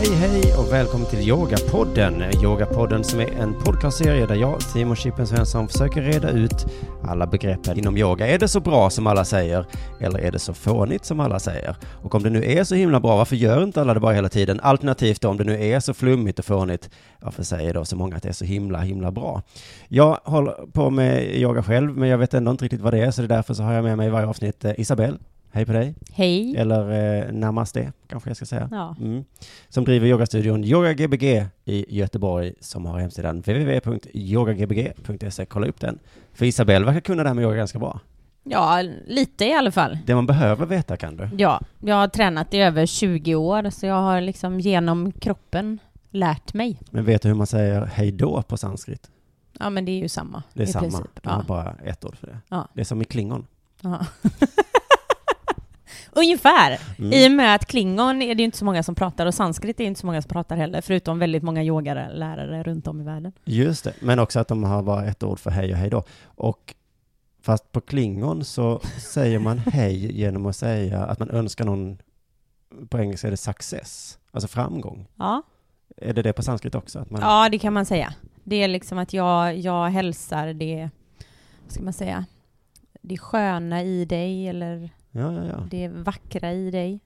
Hej hej och välkommen till Yogapodden. Yogapodden som är en podcastserie där jag, Simon Chippen Svensson, försöker reda ut alla begreppen inom yoga. Är det så bra som alla säger? Eller är det så fånigt som alla säger? Och om det nu är så himla bra, varför gör inte alla det bara hela tiden? Alternativt om det nu är så flummigt och fånigt, varför säger då så många att det är så himla, himla bra? Jag håller på med yoga själv, men jag vet ändå inte riktigt vad det är, så det är därför så har jag med mig i varje avsnitt eh, Isabelle. Hej på dig. Hej. Eller eh, Namaste, kanske jag ska säga. Ja. Mm. Som driver yogastudion Yoga Gbg i Göteborg, som har hemsidan www.yogagbg.se. Kolla upp den. För Isabelle verkar kunna det här med yoga ganska bra. ja, lite i alla fall. Det man behöver veta kan du. Ja, jag har tränat i över 20 år, så jag har liksom genom kroppen lärt mig. Men vet du hur man säger hej då på sanskrit? Ja, men det är ju samma Det är samma. princip. De har bara ett ord för det. Ja. Det är som i klingon. Ja. Ungefär. Mm. I och med att klingon är det ju inte så många som pratar och sanskrit är inte så många som pratar heller, förutom väldigt många yogalärare runt om i världen. Just det, men också att de har bara ett ord för hej och hej då. Och fast på klingon så säger man hej genom att säga att man önskar någon, på engelska är det success, alltså framgång. Ja, Är det det på sanskrit också? Att man, ja det kan man säga. Det är liksom att jag, jag hälsar det, vad ska man säga, det sköna i dig eller ja, ja, ja. det vackra i dig,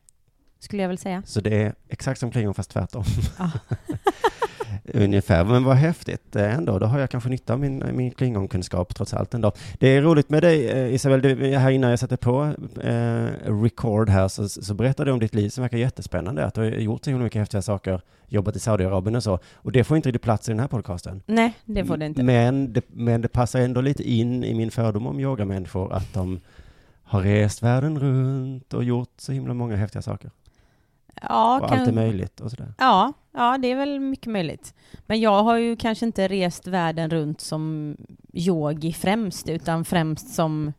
skulle jag väl säga. Så det är exakt som klingon fast tvärtom. Ja. Ungefär, men vad häftigt eh, ändå. Då har jag kanske nytta av min, min klingonkunskap trots allt ändå. Det är roligt med dig eh, Isabel, du, här innan jag satte på eh, record här så, så berättade du om ditt liv som verkar jättespännande. Att du har gjort så himla mycket häftiga saker, jobbat i Saudiarabien och så. Och det får inte riktigt plats i den här podcasten. Nej, det får det inte. Men det, men det passar ändå lite in i min fördom om yogamänniskor att de har rest världen runt och gjort så himla många häftiga saker. Ja, och kan- allt är möjligt och sådär. Ja, ja, det är väl mycket möjligt. Men jag har ju kanske inte rest världen runt som yogi främst, utan främst som,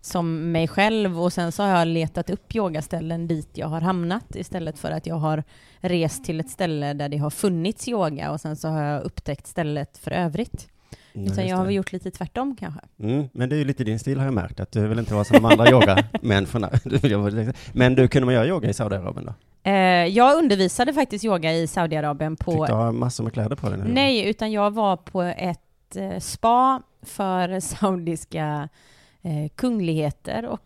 som mig själv och sen så har jag letat upp yogaställen dit jag har hamnat istället för att jag har rest till ett ställe där det har funnits yoga och sen så har jag upptäckt stället för övrigt. Nej, Utan jag har väl gjort lite tvärtom kanske. Mm, men det är ju lite din stil har jag märkt, att du vill inte vara som de andra yogamänniskorna. Men du, kunde man göra yoga i Saudiarabien då? Eh, jag undervisade faktiskt yoga i Saudiarabien på Fick du ha massor med kläder på dig? nu? Nej, utan jag var på ett eh, spa för saudiska eh, kungligheter och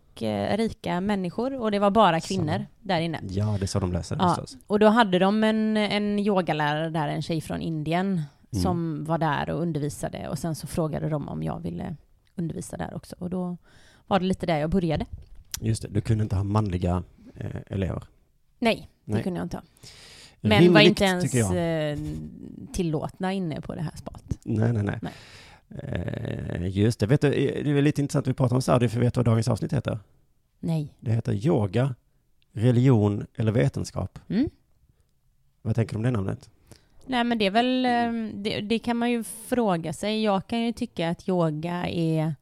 rika människor och det var bara kvinnor där inne. Ja, det så de läser det Ja, förstås. och då hade de en, en yogalärare där, en tjej från Indien, Mm. som var där och undervisade och sen så frågade de om jag ville undervisa där också och då var det lite där jag började. Just det, du kunde inte ha manliga eh, elever. Nej, det Nej. kunde jag inte ha. Men var Rimligt, inte ens eh, tillåtna inne på det här spat. Nej, nej, nej. Nej. Eh, just det, vet du, eh, det är lite intressant att vi pratar om Saudi, för vet du vad dagens avsnitt heter? Nej. Det heter yoga, religion eller vetenskap. Mm. Vad tänker du om det namnet? Nej men det är väl, eh, det, det kan man ju fråga sig. Jag kan ju tycka att yoga är,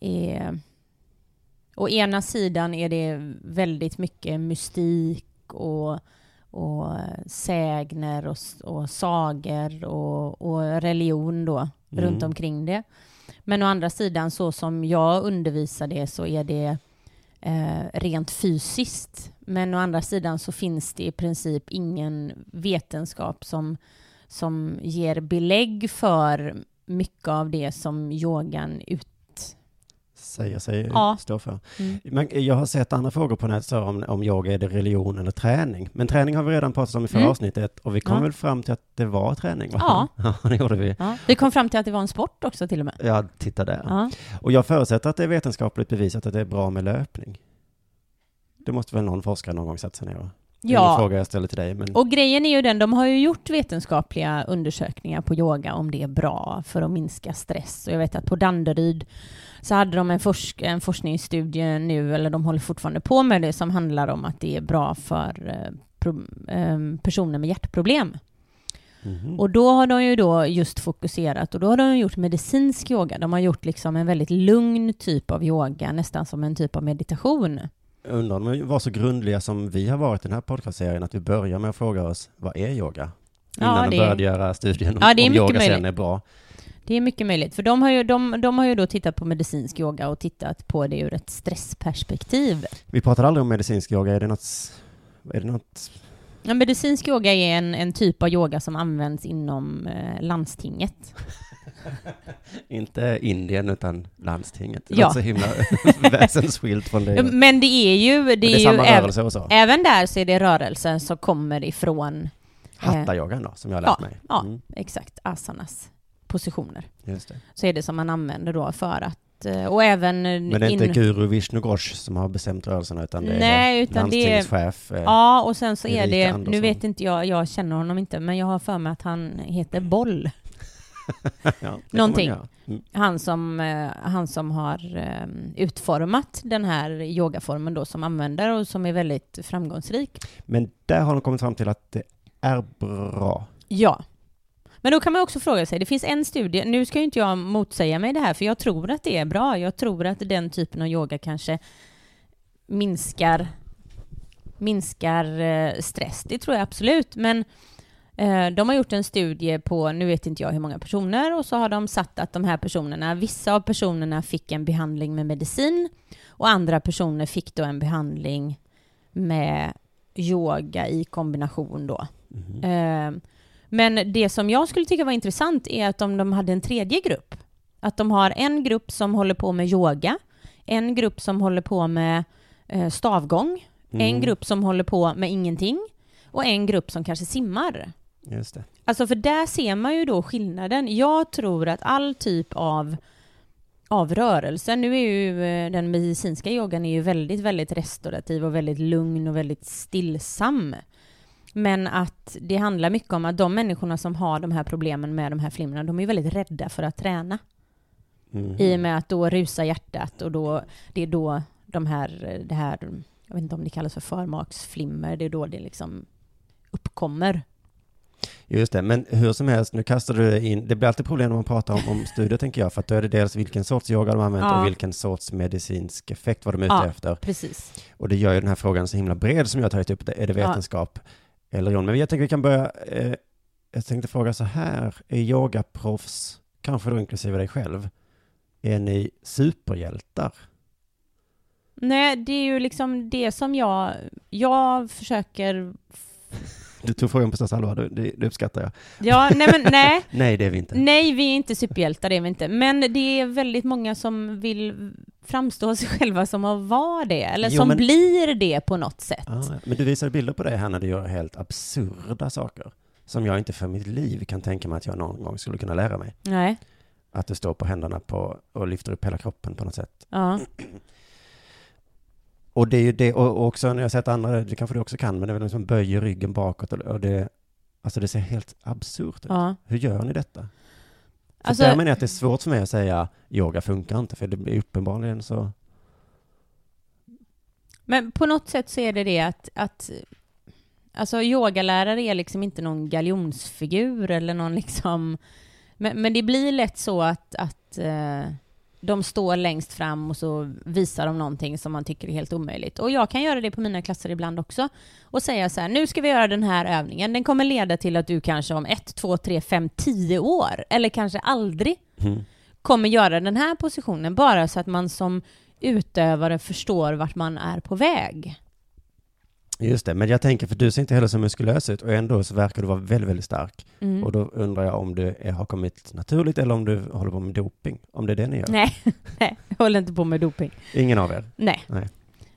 är å ena sidan är det väldigt mycket mystik och, och sägner och, och sagor och, och religion då Mm. runt omkring det. Men å andra sidan så som jag undervisar det så är det eh, rent fysiskt. Men å andra sidan så finns det i princip ingen vetenskap som, som ger belägg för mycket av det som yogan ut, säger sig Ja. stå för. Mm. Men jag har sett andra frågor på nätet så om, om yoga, är det religion eller träning? Men träning har vi redan pratat om i förra Mm. avsnittet och vi kom Ja. väl fram till att det var träning? Va? Ja. ja, det gjorde vi. Ja. Vi kom fram till att det var en sport också till och med. Ja, titta där. Ja. Och jag förutsätter att det är vetenskapligt bevisat att det är bra med löpning. Det måste väl någon forskare någon gång sätta sig ner och... Ja. fråga jag ställer till dig, men... Och grejen är ju den, de har ju gjort vetenskapliga undersökningar på yoga om det är bra för att minska stress. Och jag vet att på Danderyd så hade de en, forsk en forskningsstudie nu, eller de håller fortfarande på med det, som handlar om att det är bra för eh, pro eh, personer med hjärtproblem. Mhm. Och då har de ju då just fokuserat, och då har de gjort medicinsk yoga. De har gjort liksom en väldigt lugn typ av yoga, nästan som en typ av meditation. Jag undrar om de var så grundliga som vi har varit i den här podcastserien, att vi börjar med att fråga oss, vad är yoga? Ja, Innan det- de började göra studien om, Ja, det är om mycket yoga sen möjligt. är bra. Det är mycket möjligt, för de har, ju, de, de har ju då tittat på medicinsk yoga och tittat på det ur ett stressperspektiv. Vi pratar aldrig om medicinsk yoga, är det något... Är det något... Ja, medicinsk yoga är en, en typ av yoga som används inom eh, landstinget. Inte Indien, utan landstinget. Det Ja. så himla väsensskilt från det. Ja, Men det är ju, det Men det är är ju samma även, rörelse och så. även där så är det rörelsen som kommer ifrån, Hatta-yogan då, som jag har lärt mig. ja, Mm, exakt, asanas positioner. just det. Så är det som man använder då för att, eh, och även eh, Men det är inte Guru Vishnu Ghosh som har bestämt rörelserna, utan det är Nej, det är- landstingschef. eh, Ja, och sen så är Erika det, nu Andersson. vet inte jag, jag känner honom inte, men jag har för mig att han heter Boll. ja, det någonting. Mm. Han som, han som har utformat den här yogaformen då som använder och som är väldigt framgångsrik. Men där har de kommit fram till att det är bra. Ja. Men då kan man också fråga sig, det finns en studie, nu ska ju inte jag motsäga mig det här, för jag tror att det är bra. Jag tror att den typen av yoga kanske minskar, minskar eh, stress. Det tror jag absolut, men eh, de har gjort en studie på, nu vet inte jag hur många personer, och så har de satt att de här personerna, vissa av personerna fick en behandling med medicin och andra personer fick då en behandling med yoga i kombination då. Mhm. Eh, Men det som jag skulle tycka var intressant är att om de hade en tredje grupp. Att de har en grupp som håller på med yoga, en grupp som håller på med eh, stavgång, en Mm, grupp som håller på med ingenting och en grupp som kanske simmar. Just det. Alltså för där ser man ju då skillnaden. Jag tror att all typ av, av rörelse, nu är ju eh, den medicinska yogan är ju väldigt, väldigt restaurativ och väldigt lugn och väldigt stillsam. Men att det handlar mycket om att de människorna som har de här problemen med de här flimmerna, de är väldigt rädda för att träna. Mhm. I och med att då rusar hjärtat och då, det är då de här, det här, jag vet inte om det kallas för förmaksflimmer, det är då det liksom uppkommer. Just det, men hur som helst, nu kastar du in, det blir alltid problem när man pratar om, om studier tänker jag, för att då är det dels vilken sorts yoga de använt Ja. och vilken sorts medicinsk effekt var de ute Ja. efter. Precis. Och det gör ju den här frågan så himla bred som jag har tagit upp, är det Ja eller John, Men jag tänker vi kan börja, eh, jag tänkte fråga så här, är yogaproffs, kanske då inklusive dig själv, är ni superhjältar? Nej, det är ju liksom det som jag, jag försöker, du tog frågan på största allvar, det, det, det uppskattar jag. ja, nej men nej, Nej, det är vi inte. nej vi är inte superhjältar, det är vi inte, men det är väldigt många som vill framstå sig själva som att vara det, eller Jo, som men- blir det på något sätt. Ah, men du visade bilder på dig här när du gör helt absurda saker. Som jag inte för mitt liv kan tänka mig att jag någon gång skulle kunna lära mig. Nej, Att du står på händerna på och lyfter upp hela kroppen på något sätt. ja. Och det är ju det, och också när jag sett andra, det kanske du också kan, men det är väl liksom böjer ryggen bakåt och, och det, alltså det ser helt absurt ut. ja. Hur gör ni detta? För Alltså- där menar jag att det är svårt för mig att säga yoga funkar inte, för det blir uppenbarligen så. Men på något sätt så är det det att, att alltså yogalärare är liksom inte någon galjonsfigur eller någon liksom, men, men det blir lätt så att, att eh, de står längst fram och så visar de någonting som man tycker är helt omöjligt. Och jag kan göra det på mina klasser ibland också och säga så här, nu ska vi göra den här övningen. Den kommer leda till att du kanske om ett, två, tre, fem, tio år, eller kanske aldrig, Mm. kommer göra den här positionen bara så att man som utövare förstår vart man är på väg. Just det, men jag tänker, för du ser inte heller så muskulös ut och ändå så verkar du vara väldigt, väldigt stark. Mm. Och då undrar jag om du är, har kommit naturligt eller om du håller på med doping. Om det är det ni gör. Nej, nej, jag håller inte på med doping. Ingen av er. Nej. Nej.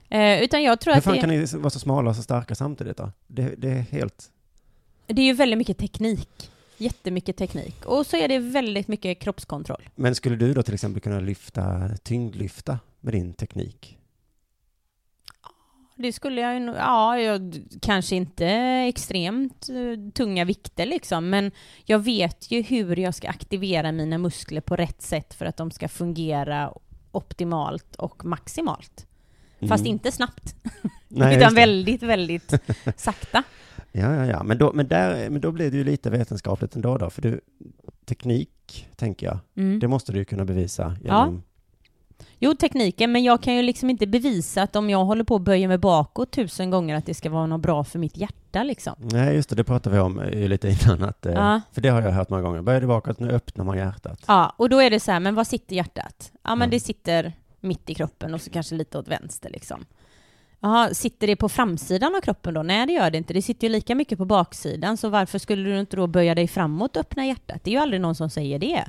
Eh, utan jag tror Hur att fan det, kan ni vara så smala och så starka samtidigt då? Det, det är helt... det är ju väldigt mycket teknik. Jättemycket teknik. Och så är det väldigt mycket kroppskontroll. Men skulle du då till exempel kunna lyfta, tyngdlyfta med din teknik? Det skulle jag ju ja, jag, kanske inte extremt eh, tunga vikter liksom, men jag vet ju hur jag ska aktivera mina muskler på rätt sätt för att de ska fungera optimalt och maximalt. Fast Mm. inte snabbt, Nej, utan väldigt, väldigt sakta. Ja, ja, ja. Men då, men, där, men då blir det ju lite vetenskapligt ändå då, för du, teknik, tänker jag, Mm. det måste du ju kunna bevisa genom... Jo, tekniken, men jag kan ju liksom inte bevisa att om jag håller på att böja mig bakåt tusen gånger att det ska vara något bra för mitt hjärta liksom. Nej, just det, det pratade vi om eh, lite innan, att, eh, Ja. för det har jag hört många gånger. Börjar det bakåt, nu öppnar man hjärtat. Ja, och då är det så här, men var sitter hjärtat? Ja, men Mm. det sitter mitt i kroppen och så kanske lite åt vänster liksom. Jaha, sitter det på framsidan av kroppen då? Nej, det gör det inte. Det sitter ju lika mycket på baksidan, så varför skulle du inte då böja dig framåt och öppna hjärtat? Det är ju aldrig någon som säger det.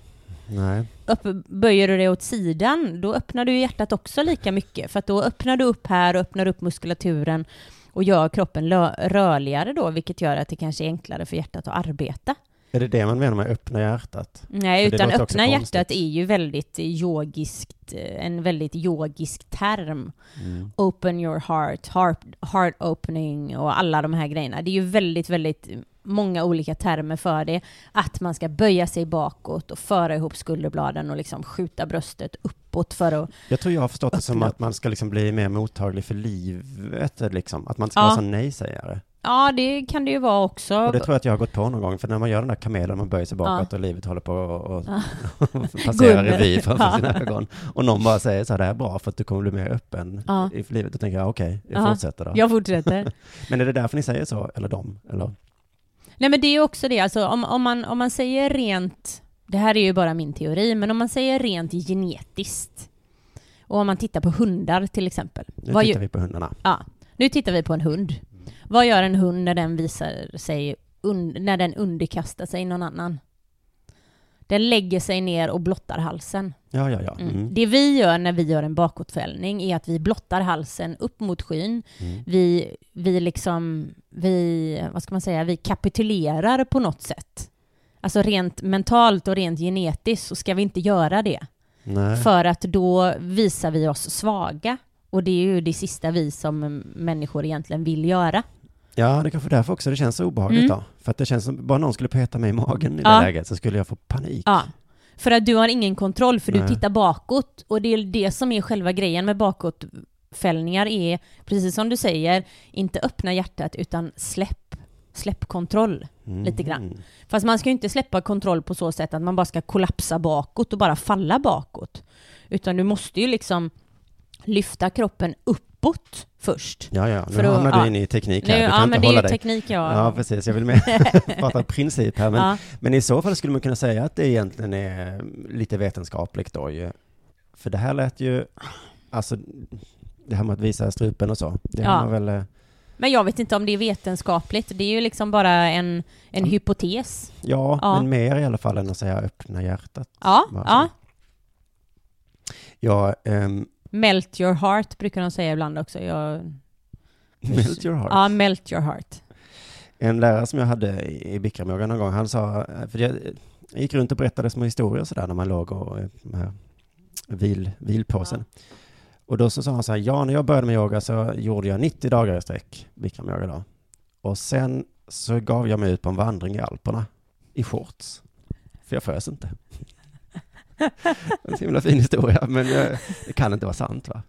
Nej. Upp, böjer du dig åt sidan, då öppnar du hjärtat också lika mycket, för att då öppnar du upp här och öppnar upp muskulaturen och gör kroppen rörligare då, vilket gör att det kanske är enklare för hjärtat att arbeta. Är det det man menar med öppna hjärtat? Nej, För utan öppna hjärtat är ju väldigt yogiskt, en väldigt yogisk term. Mm. Open your heart, heart, heart opening och alla de här grejerna. Det är ju väldigt, väldigt många olika termer för det. Att man ska böja sig bakåt och föra ihop skulderbladen och liksom skjuta bröstet uppåt för att... Jag tror jag har förstått det som att man ska liksom bli mer mottaglig för livet, liksom. Att man ska Ja. vara sån nej-sägare. Ja, det kan det ju vara också. Och det tror jag att jag har gått på någon gång, för när man gör den där kamelen, man böjer sig bakåt och livet håller på och, och passera revy framför Ja. sina ögon. Och någon bara säger så här, det här är bra för att du kommer bli mer öppen Ja. i livet. Då tänker jag, okej, jag Ja. fortsätter då. Jag fortsätter. Men är det därför ni säger så, eller dem? Eller? Nej men det är ju också det, alltså om, om, man, om man säger rent, det här är ju bara min teori, men om man säger rent genetiskt, och om man tittar på hundar till exempel. Nu tittar gör- vi på hundarna. Ja, nu tittar vi på en hund. Vad gör en hund när den visar sig, un, när den underkastar sig någon annan? Den lägger sig ner och blottar halsen. Ja, ja, ja. Mm. Mm. Det vi gör när vi gör en bakåtfällning är att vi blottar halsen upp mot skyn. Mm. Vi, vi liksom, vi, vad ska man säga, vi kapitulerar på något sätt. Alltså rent mentalt och rent genetiskt så ska vi inte göra det. Nej. För att då visar vi oss svaga. Och det är ju det sista vi som människor egentligen vill göra. Ja, det är kanske därför också det känns så obehagligt Mm. då. För att det känns som, bara någon skulle peta mig i magen i Ja. det läget så skulle jag få panik. Ja. För att du har ingen kontroll, för du Nej. tittar bakåt. Och det är det som är själva grejen med bakåtfällningar är, precis som du säger, inte öppna hjärtat utan släpp. Släpp kontroll. Mm. lite grann. Fast man ska ju inte släppa kontroll på så sätt att man bara ska kollapsa bakåt och bara falla bakåt. Utan du måste ju liksom lyfta kroppen uppåt först. Ja, ja, nu För att- hamnar ja. du inne i teknik Nu, här. Du kan ja, inte men det är dig. teknik jag... Ja, precis. Jag vill mer prata princip här. Men, Ja. men i så fall skulle man kunna säga att det egentligen är lite vetenskapligt då ju. För det här lät ju, alltså, det här med att visa strupen och så, det Ja. har man väl... eh, Men jag vet inte om det är vetenskapligt. Det är ju liksom bara en, en hypotes. Ja, Ja. men mer i alla fall än att säga öppna hjärtat. Ja, ja. så. Ja, ehm, Melt your heart brukar de säga ibland också. Jag, melt your heart. ja, melt your heart. En lärare som jag hade i Bikramyoga någon gång, han sa, för jag, gick runt och berättade små historier sådär när man låg och eh, här vil, vilpåsen. Och då så sa han så här, ja när jag började med yoga så gjorde jag 90 dagar i sträck, Bikramyoga då. Och sen så gav jag mig ut på en vandring i Alperna i shorts. För jag frös inte. En så himla fin historia, men det kan inte vara sant va?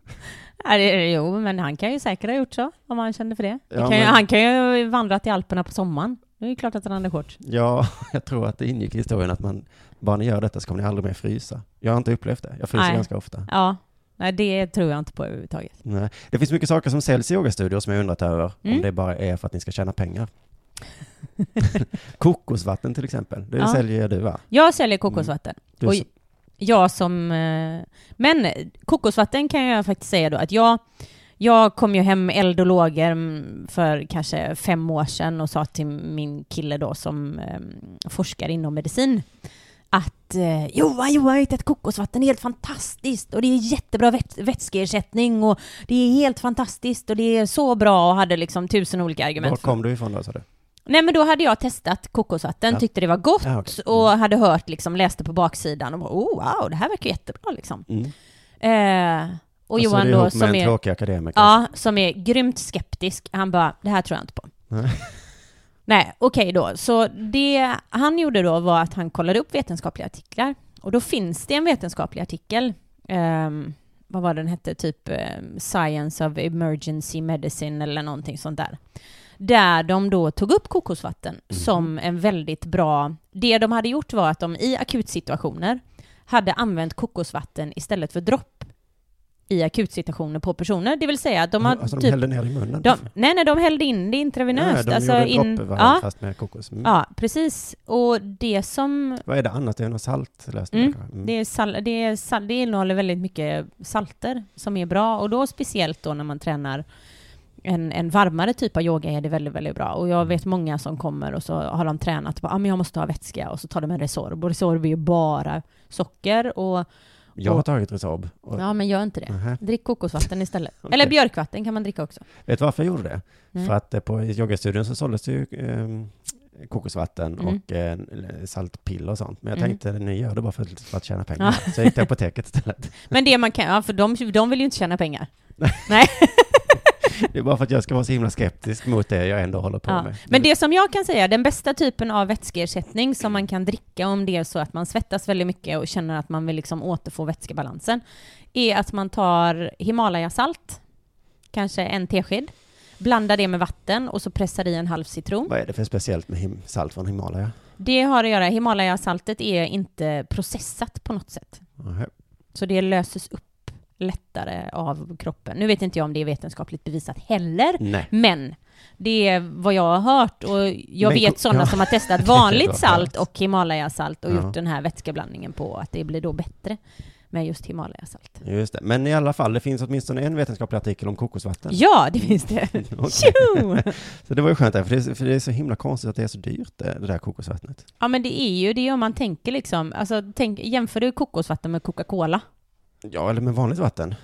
Jo, men han kan ju säkert ha gjort så, om han kände för det. Ja, kan ju, men- han kan ju vandrat i Alperna på sommaren. Det är ju klart att han hade shorts. Ja, jag tror att det ingick i historien att man, bara ni gör detta så kommer ni aldrig mer frysa. Jag har inte upplevt det, jag fryser Nej. ganska ofta. Ja, nej det tror jag inte på överhuvudtaget. Nej. Det finns mycket saker som säljs i yogastudior som jag undrat över, Mm. om det bara är för att ni ska tjäna pengar. Kokosvatten till exempel, det Ja. säljer du va? Jag säljer kokosvatten. Du, Oj. Jag som... eh, Men kokosvatten kan jag faktiskt säga då att jag, Jag kom ju hem eld och lågor mm, för kanske fem år sedan och sa till min kille då som eh, forskar inom medicin att eh, Johan, Johan, jag har hittat kokosvatten, det är helt fantastiskt och det är jättebra väts vätskeersättning och det är helt fantastiskt och det är så bra och hade liksom tusen olika argument. Var kom du ifrån då, sa du? Nej men då hade jag testat kokosvatten, Ja. tyckte det var gott Ja, okej. och hade hört liksom, läste på baksidan och bara, oh wow, det här verkar jättebra liksom. Mm. Eh, och är Johan då som är, ja, som är grymt skeptisk, han bara, det här tror jag inte på. Nej. Okej då. Så det han gjorde då var att han kollade upp vetenskapliga artiklar. Och då finns det en vetenskaplig artikel, ehm, vad var den hette, typ ehm, Science of Emergency Medicine eller någonting sånt där. Där de då tog upp kokosvatten som en väldigt bra... Det de hade gjort var att de i akutsituationer hade använt kokosvatten istället för dropp i akutsituationer på personer. Det vill säga att de har alltså de typ... hällde ner i munnen? De, nej, nej, de hällde in det intravenöst. ja, de alltså gjorde in, ja, fast med kokos. Mm. ja, precis. Och det som... Vad är det annat? Det är någon saltlösning? Mm? Mm. Det, är sal, det, är sal, det innehåller väldigt mycket salter som är bra och då speciellt då när man tränar en, en varmare typ av yoga är det väldigt, väldigt bra. Och jag vet många som kommer och så har de tränat och bara, ah, men jag måste ha vätska och så tar de en Resorb och Resorb är ju bara socker och Jag har tagit Resorb. Och, ja, men gör inte det. Nähä. Drick kokosvatten istället. Okej. Eller björkvatten kan man dricka också. Vet du varför jag gjorde det? Nej. För att eh, på yogastudion så såldes det ju eh, kokosvatten Mm. och eh, saltpiller och sånt. Men jag Mm. tänkte, ni gör det bara för, för att tjäna pengar. Så jag gick till apoteket istället. Men det man kan, ja, för de, de vill ju inte tjäna pengar. Nej. Det är bara för att jag ska vara så himla skeptisk mot det jag ändå håller på Ja. med. Men det som jag kan säga, den bästa typen av vätskeersättning som man kan dricka om det är så att man svettas väldigt mycket och känner att man vill liksom återfå vätskebalansen, är att man tar Himalayasalt, kanske en tesked, blandar det med vatten och så pressar i en halv citron. Vad är det för speciellt med him- salt från Himalaya? Det har att göra, Himalayasaltet är inte processat på något sätt. Nähä. Så det löses upp lättare av kroppen. Nu vet inte jag om det är vetenskapligt bevisat heller, Nej. Men det är vad jag har hört och jag Men vet sådana ja. som har testat vanligt salt och Himalayasalt och Ja. gjort den här vätskeblandningen på att det blir då bättre med just Himalayasalt. Just det. Men i alla fall, det finns åtminstone en vetenskaplig artikel om kokosvatten. Ja, det finns det. Tjo! Så det var ju skönt, där, för det, är, för det är så himla konstigt att det är så dyrt det, det där kokosvattnet. Ja, men det är ju det om man tänker liksom, alltså tänk, jämför du kokosvatten med Coca-Cola? Ja, eller med vanligt vatten.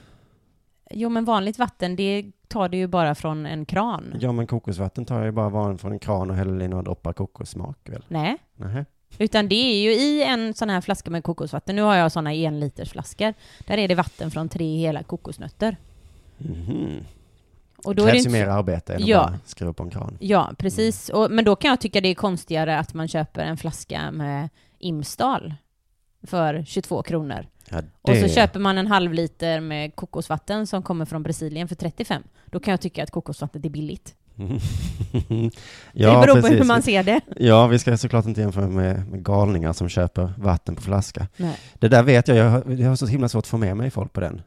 Jo, men vanligt vatten, det tar du ju bara från en kran. Ja, men kokosvatten tar jag ju bara van från en kran och häller i några droppar kokossmak väl? Nej, Nähä. utan det är ju i en sån här flaska med kokosvatten, nu har jag såna en liters flaskor, där är det vatten från tre hela kokosnötter. Mhm. Och då är det krävs ju mer arbete än Ja. att bara skruva på en kran. Ja, precis. Och, men då kan jag tycka det är konstigare att man köper en flaska med Imsdal för 22 kronor. Ja, Och så köper man en halv liter med kokosvatten som kommer från Brasilien för 35. Då kan jag tycka att kokosvattnet är billigt. ja, det beror på precis. hur man ser det. Ja, vi ska såklart inte jämföra med, med galningar som köper vatten på flaska. Nej. Det där vet jag, jag har, jag har så himla svårt att få med mig folk på den.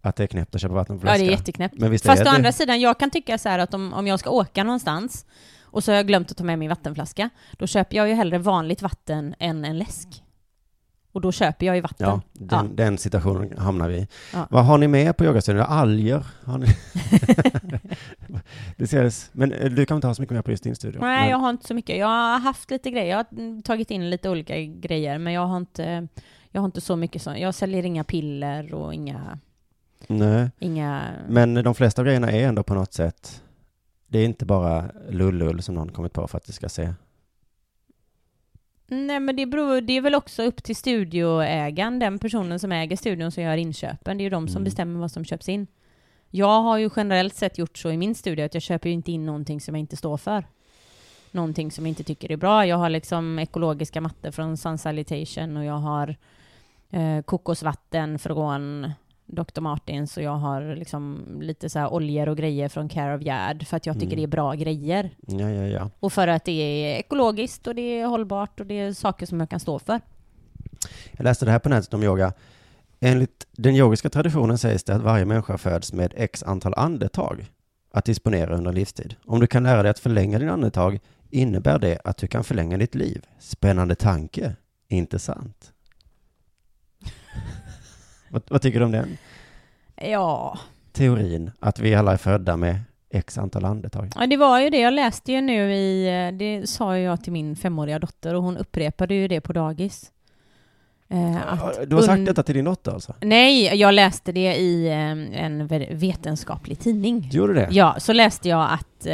Att det är knäppt att köpa vatten på Ja, flaska. det är jätteknäppt. Men visst Fast är å det... andra sidan, jag kan tycka så här att om, om jag ska åka någonstans och så har jag glömt att ta med min vattenflaska, då köper jag ju hellre vanligt vatten än en läsk. Och då köper jag ju vatten. Ja, den, den situationen hamnar vi i. Ja. Vad har ni med på yogastudion? Alger? Har ni... det ses. Men eh, du kan inte ha så mycket mer på just din studio? Nej, Men- jag har inte så mycket. Jag har haft lite grejer. Jag har tagit in lite olika grejer, men jag har inte, jag har inte så mycket så. Jag säljer inga piller och inga, Nej. inga... Men de flesta av grejerna är ändå på något sätt, det är inte bara lullull som någon kommit på för att det ska se. Nej, men det, beror, det är väl också upp till studioägaren, den personen som äger studion som gör inköpen. Det är ju de som Mm. bestämmer vad som köps in. Jag har ju generellt sett gjort så i min studio att jag köper ju inte in någonting som jag inte står för. Någonting som jag inte tycker är bra. Jag har liksom ekologiska mattor från Sun Salutation och jag har eh, kokosvatten från Dr. Martins och jag har liksom lite så här oljor och grejer från Care of Gerd för att jag tycker Mm. det är bra grejer. Ja, ja, ja. Och för att det är ekologiskt och det är hållbart och det är saker som jag kan stå för. Jag läste det här på nätet om yoga. Enligt den yogiska traditionen sägs det att varje människa föds med x antal andetag att disponera under livstid. Om du kan lära dig att förlänga din andetag innebär det att du kan förlänga ditt liv. Spännande tanke, inte sant? Vad, vad tycker du om den? Ja, teorin att vi alla är födda med x antal andetag? Ja, det var ju det. Jag läste ju nu i, eh, det sa ju jag till min femåriga dotter och hon upprepade ju det på dagis. Eh, att Du har sagt detta till din dotter alltså? Nej, jag läste det i eh, en ve- vetenskaplig tidning. Du gjorde det? Ja, så läste jag att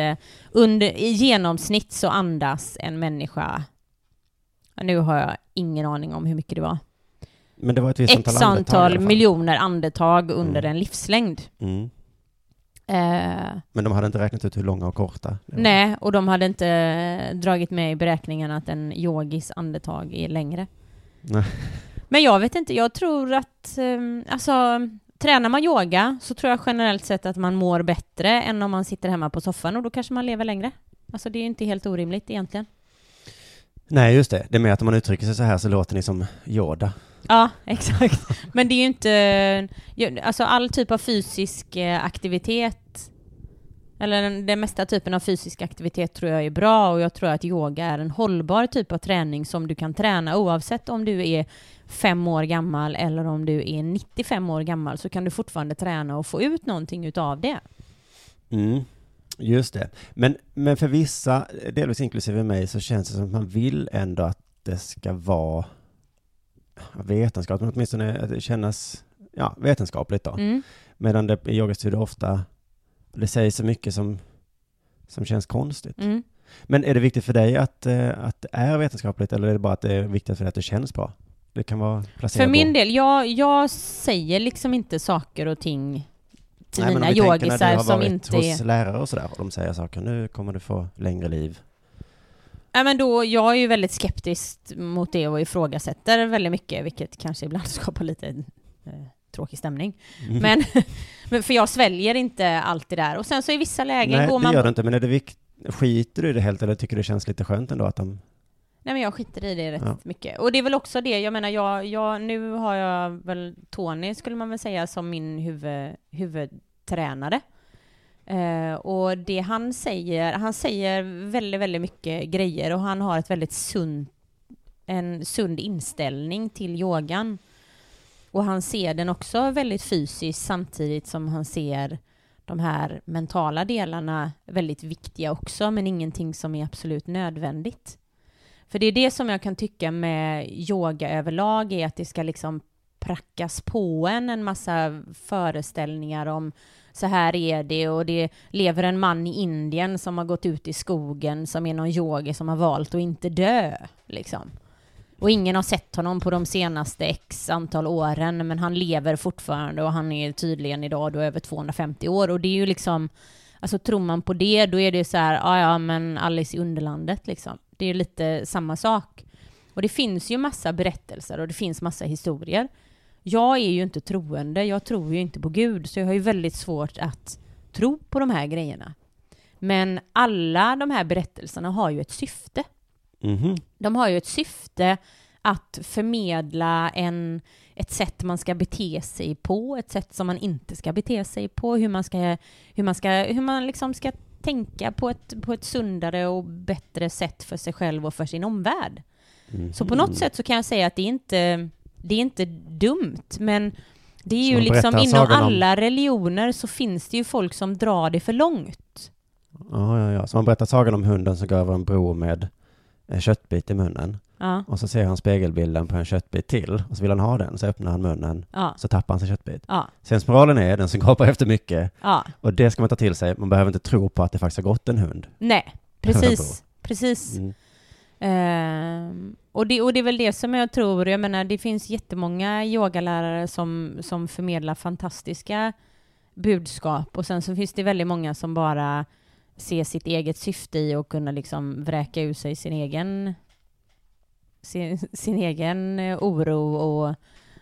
under, i genomsnitt så andas en människa, nu har jag ingen aning om hur mycket det var, Men det var ett visst antal antal fall. miljoner andetag under Mm. en livslängd. Mm. Eh, Men de hade inte räknat ut hur långa och korta nej, och de hade inte eh, dragit med i beräkningen att en yogis andetag är längre. Nej. Men jag vet inte, jag tror att, eh, alltså, tränar man yoga så tror jag generellt sett att man mår bättre än om man sitter hemma på soffan och då kanske man lever längre. Alltså det är inte helt orimligt egentligen. Nej, just det. Det är med att om man uttrycker sig så här så låter ni som Yoda. Ja, exakt. Men det är ju inte, alltså all typ av fysisk eh, aktivitet, eller den, den mesta typen av fysisk aktivitet tror jag är bra och jag tror att yoga är en hållbar typ av träning som du kan träna oavsett om du är fem år gammal eller om du är 95 år gammal så kan du fortfarande träna och få ut någonting utav det. Mm. Just det. Men, men för vissa, delvis inklusive mig, så känns det som att man vill ändå att det ska vara vetenskapligt, men åtminstone kännas ja, vetenskapligt då. Mm. Medan det i yogastudier ofta, det sägs så mycket som, som känns konstigt. Mm. Men är det viktigt för dig att, eh, att det är vetenskapligt eller är det bara att det är viktigt för dig att det känns bra? Det kan vara placebo. För min del, jag, jag säger liksom inte saker och ting till Nej, men om mina vi tänker när yogisar du har som varit inte hos är... lärare och sådär och de säger saker, nu kommer du få längre liv. Ja, men då, jag är ju väldigt skeptisk mot det och ifrågasätter väldigt mycket, vilket kanske ibland skapar lite eh, tråkig stämning. Mm. Men, men för jag sväljer inte allt det där. Och sen så i vissa lägen Nej, går det man... gör du inte, men är det vikt, skiter du i det helt eller tycker du det känns lite skönt ändå att de... Nej men jag skiter i det rätt Ja. mycket. Och det är väl också det, jag menar jag, jag, nu har jag väl Tony skulle man väl säga som min huvud, huvudtränare. Eh, och det han säger, han säger väldigt, väldigt mycket grejer och han har ett väldigt sund, en sund inställning till yogan. Och han ser den också väldigt fysiskt samtidigt som han ser de här mentala delarna väldigt viktiga också, men ingenting som är absolut nödvändigt. För det är det som jag kan tycka med yoga överlag, är att det ska liksom prackas på en en massa föreställningar om så här är det och det lever en man i Indien som har gått ut i skogen som är någon yogi som har valt att inte dö. Liksom. Och ingen har sett honom på de senaste x antal åren, men han lever fortfarande och han är tydligen idag då över 250 år. Och det är ju liksom, alltså tror man på det, då är det så här, ja ja men Alice i Underlandet liksom. Det är ju lite samma sak. Och det finns ju massa berättelser och det finns massa historier. Jag är ju inte troende, jag tror ju inte på Gud, så jag har ju väldigt svårt att tro på de här grejerna. Men alla de här berättelserna har ju ett syfte. Mhm. De har ju ett syfte att förmedla en, ett sätt man ska bete sig på, ett sätt som man inte ska bete sig på, hur man, ska, hur man, ska, hur man liksom ska tänka på ett, på ett sundare och bättre sätt för sig själv och för sin omvärld. Mhm. Så på något sätt så kan jag säga att det är inte, det är inte dumt, men det är ju liksom inom sagan om- alla religioner så finns det ju folk som drar det för långt. Ja, ja, ja. Så man berättar sagan om hunden som går över en bro med en köttbit i munnen. Ja, Och så ser han spegelbilden på en köttbit till. Och så vill han ha den. Så öppnar han munnen. ja, Så tappar han sin köttbit. ja, Sensmoralen är den som gapar efter mycket. ja. Och det ska man ta till sig. Man behöver inte tro på att det faktiskt har gått en hund. Nej, precis. Precis. Mm. Ehm, och, det, och det är väl det som jag tror, jag menar det finns jättemånga yogalärare som, som förmedlar fantastiska budskap och sen så finns det väldigt många som bara ser sitt eget syfte i att kunna liksom vräka ur sig sin egen sin, sin egen eh, oro och,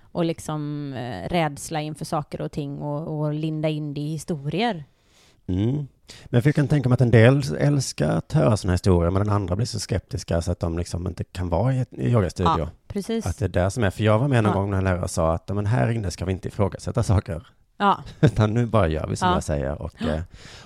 och liksom eh, rädsla inför saker och ting och, och linda in det i historier. Mm. Men för jag kan tänka mig att en del älskar att höra sådana historier, men den andra blir så skeptiska så att de liksom inte kan vara i ett i yogastudio. Ja, precis. Att det är där som är, för jag var med någon Ja. gång när en lärare sa att men här inne ska vi inte ifrågasätta saker, Ja, utan nu bara gör vi som Ja. jag säger. Och, eh,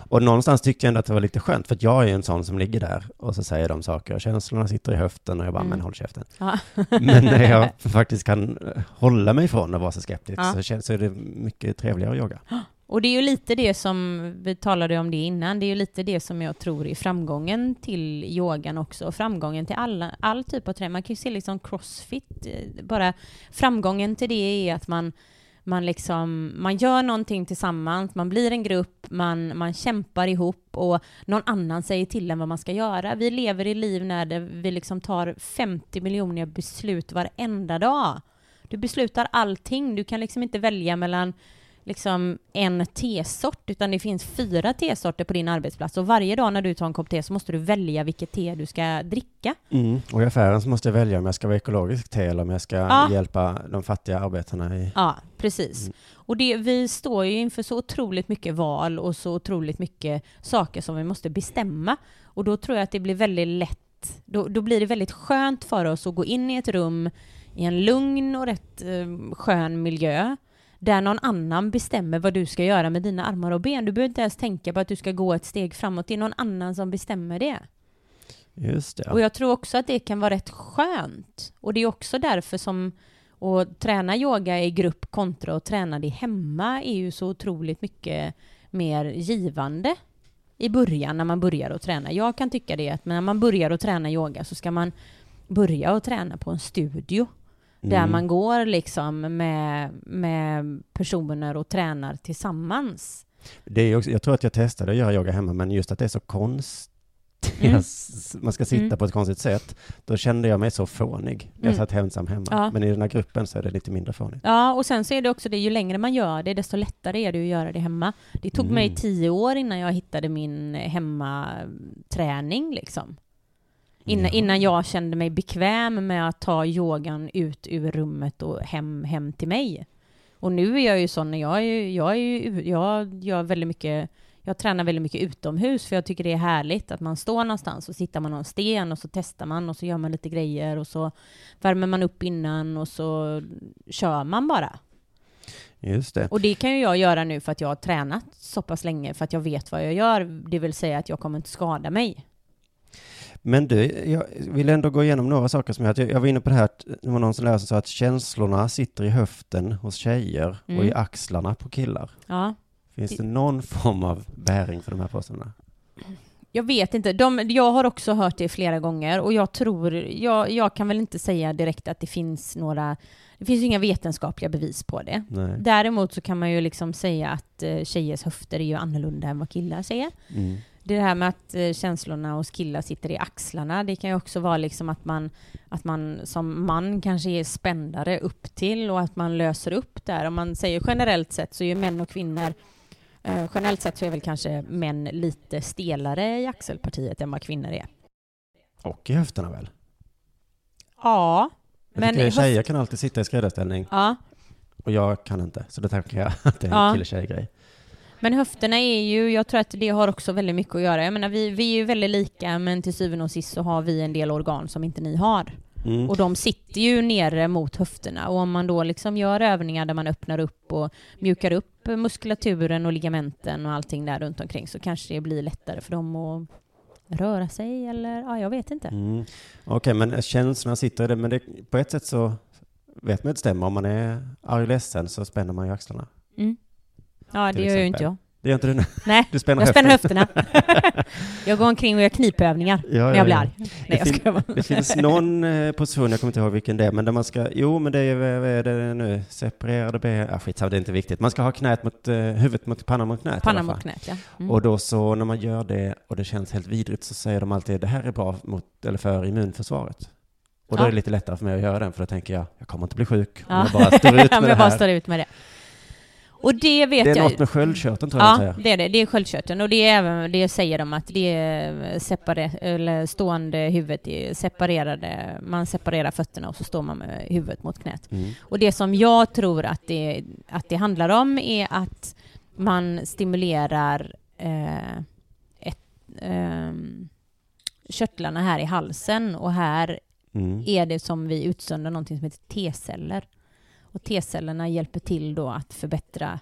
och någonstans tyckte jag ändå att det var lite skönt, för att jag är ju en sån som ligger där och så säger de saker, och känslorna sitter i höften och jag bara, Mm. men håll käften. ja. Men när jag faktiskt kan hålla mig ifrån att vara så skeptisk så, känns, så är det mycket trevligare att yoga. Och det är ju lite det som, vi talade om det innan, det är ju lite det som jag tror är framgången till yogan också, och framgången till alla, all typ av träning. Man kan ju se liksom crossfit, eh, bara framgången till det är att man man, liksom, man gör någonting tillsammans, man blir en grupp, man, man kämpar ihop och någon annan säger till en vad man ska göra. Vi lever i liv när vi liksom tar 50 miljoner beslut varenda dag. Du beslutar allting, du kan liksom inte välja mellan liksom en tesort, utan det finns fyra tesorter på din arbetsplats och varje dag när du tar en kopp te så måste du välja vilket te du ska dricka. Mm. Och i affären så måste jag välja om jag ska vara ekologisk te eller om jag ska Ja. hjälpa de fattiga arbetarna i... Ja, precis. Och det, vi står ju inför så otroligt mycket val och så otroligt mycket saker som vi måste bestämma. Och då tror jag att det blir väldigt lätt, då, då blir det väldigt skönt för oss att gå in i ett rum i en lugn och rätt eh, skön miljö där någon annan bestämmer vad du ska göra med dina armar och ben. Du behöver inte ens tänka på att du ska gå ett steg framåt. Det är någon annan som bestämmer det. Just det. Och jag tror också att det kan vara rätt skönt. Och det är också därför som att träna yoga i grupp kontra att träna det hemma är ju så otroligt mycket mer givande i början när man börjar att träna. Jag kan tycka det att när man börjar att träna yoga så ska man börja att träna på en studio där Mm. man går liksom med, med personer och tränar tillsammans. Det är också, jag tror att jag testade att göra yoga hemma, men just att det är så konstigt. Mm. Man ska sitta Mm. på ett konstigt sätt. Då kände jag mig så fånig. Jag Mm. satt ensam hemma. Ja. Men i den här gruppen så är det lite mindre fånigt. Ja, och sen så är det också det, ju längre man gör det, desto lättare är det att göra det hemma. Det tog Mm. mig tio år innan jag hittade min hemmaträning liksom. Innan, Jaha. innan jag kände mig bekväm med att ta yogan ut ur rummet och hem, hem till mig. Och nu är jag ju sån, jag, är, ju- jag, är ju, jag gör väldigt mycket, jag tränar väldigt mycket utomhus för jag tycker det är härligt att man står någonstans och sitter man på en sten och så testar man och så gör man lite grejer och så värmer man upp innan och så kör man bara. Just det. Och det kan ju jag göra nu för att jag har tränat så pass länge för att jag vet vad jag gör, det vill säga att jag kommer inte skada mig. Men du, jag vill ändå gå igenom några saker som jag, jag var inne på det här, det var någon som läste så att känslorna sitter i höften hos tjejer och Mm. i axlarna på killar. Ja. Finns det någon form av bäring för de här påståendena? Jag vet inte. De, jag har också hört det flera gånger och jag tror, jag, jag kan väl inte säga direkt att det finns några, det finns inga vetenskapliga bevis på det. Nej. Däremot så kan man ju liksom säga att eh, tjejers höfter är ju annorlunda än vad killar säger. Mm. Det här med att eh, känslorna hos killar sitter i axlarna, det kan ju också vara liksom att man, att man som man kanske är spändare upp till och att man löser upp där. Om man säger generellt sett så är ju män och kvinnor eh, generellt sett så är väl kanske män lite stelare i axelpartiet än vad kvinnor är. Och i höfterna väl? Ja, Jag men höft- tjejer kan alltid sitta i skräddarställning ja, och jag kan inte. Så då tänker jag att det är en Ja. kille-tjej-grej. Men höfterna är ju, jag tror att det har också väldigt mycket att göra. Jag menar, vi, vi är ju väldigt lika, men till syvende och sist så har vi en del organ som inte ni har. Mm. Och de sitter ju nere mot höfterna och om man då liksom gör övningar där man öppnar upp och mjukar upp muskulaturen och ligamenten och allting där runt omkring så kanske det blir lättare för dem att röra sig eller ja, jag vet inte. Mm. Okej, men känslorna sitter i det, men det, på ett sätt så vet man att det stämmer. Om man är arg och ledsen så spänner man ju axlarna. Mm. Ja, det gör ju inte jag. Det gör inte du? Nej, Du spänner jag spänner höfterna. jag går omkring och gör knipövningar Ja, när ja, jag blir ja. arg. Nej, Det jag fin- bara. Det finns någon eh, position, jag kommer inte ihåg vilken det är, men där man ska, jo men det är, vad är det nu, separerade ben, ah, skitsamma, det är inte viktigt. Man ska ha knät mot, eh, huvudet mot pannan mot knät i Panna alla fall. mot knät, ja. Mm. Och då så, när man gör det och det känns helt vidrigt så säger de alltid, det här är bra mot, eller för immunförsvaret. Och då Ja. är det lite lättare för mig att göra den, för då tänker jag, jag kommer inte bli sjuk om Ja. jag bara står ut med det jag bara här. står ut med det. Och det vet Det är jag något med sköldkörteln tror jag Ja, man säger. det är det. Det är sköldkörteln. Och det, är även, det säger de att det är separe, eller stående huvudet är separerade. Man separerar fötterna och så står man med huvudet mot knät. Mm. Och det som jag tror att det, att det handlar om är att man stimulerar eh, ett, ehm, körtlarna här i halsen och här Mm. är det som vi utsöndrar någonting som heter T-celler. Och T-cellerna hjälper till då att förbättra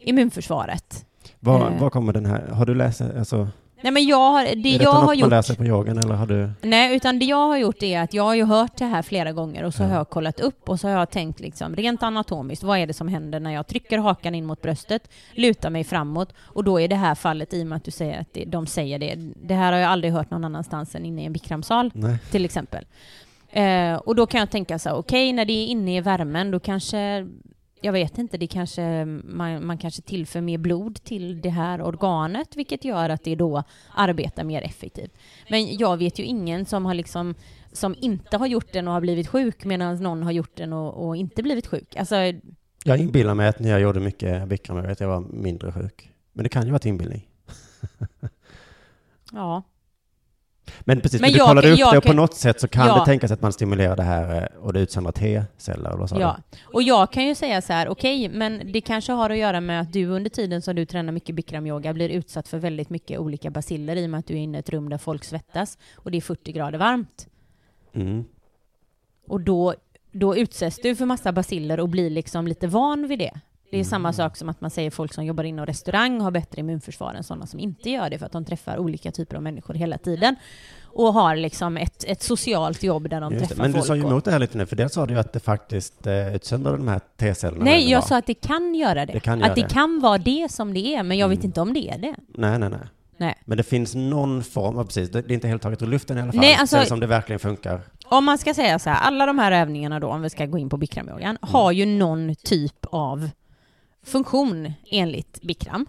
immunförsvaret. Var, Eh. var kommer den här, har du läst, alltså, Nej men jag har, det är jag har gjort... lär sig på yogan eller har du? Nej, utan det jag har gjort är att jag har ju hört det här flera gånger och så har jag kollat upp och så har jag tänkt liksom rent anatomiskt, vad är det som händer när jag trycker hakan in mot bröstet, lutar mig framåt och då i det här fallet, i och med att du säger att det, de säger det, det här har jag aldrig hört någon annanstans än inne i en bikramsal Nej. till exempel. Eh, och då kan jag tänka så här, okej, när det är inne i värmen, då kanske, jag vet inte, det kanske, man, man kanske tillför mer blod till det här organet, vilket gör att det då arbetar mer effektivt. Men jag vet ju ingen som har liksom, som inte har gjort den och har blivit sjuk, medan någon har gjort den och, och inte blivit sjuk. Alltså, Jag inbillar mig att när jag gjorde mycket bikram, att jag var mindre sjuk. Men det kan ju vara ett inbillning. ja. Men precis, Men men du kollade upp jag det och på något sätt så kan Ja. det tänkas att man stimulerar det här eh, och det utsöndrar T-celler eller vad sa Ja, du? och jag kan ju säga så här, okej, men det kanske har att göra med att du under tiden som du tränar mycket bikramyoga blir utsatt för väldigt mycket olika basiller i och med att du är inne i ett rum där folk svettas och det är 40 grader varmt. Mm. Och då, då utsätts du för massa basiller och blir liksom lite van vid det. Det är samma sak som att man säger folk som jobbar inom restaurang har bättre immunförsvar än sådana som inte gör det för att de träffar olika typer av människor hela tiden och har liksom ett, ett socialt jobb där de Just det. träffar Men du folk. sa ju emot det här lite nu, för dels sa du ju att det faktiskt eh, utsöndrar de här T-cellerna. Nej, jag vad? sa att det kan göra det. Det kan att göra det, det. Mm. kan vara det som det är, men jag vet inte om det är det. Nej, nej, nej. Nej. Men det finns någon form av, precis, det är inte helt taget ur luften i alla fall. Nej, alltså- som det verkligen funkar. Om man ska säga så här, alla de här övningarna då, om vi ska gå in på bikramyogan, Mm. har ju någon typ av funktion enligt bikram.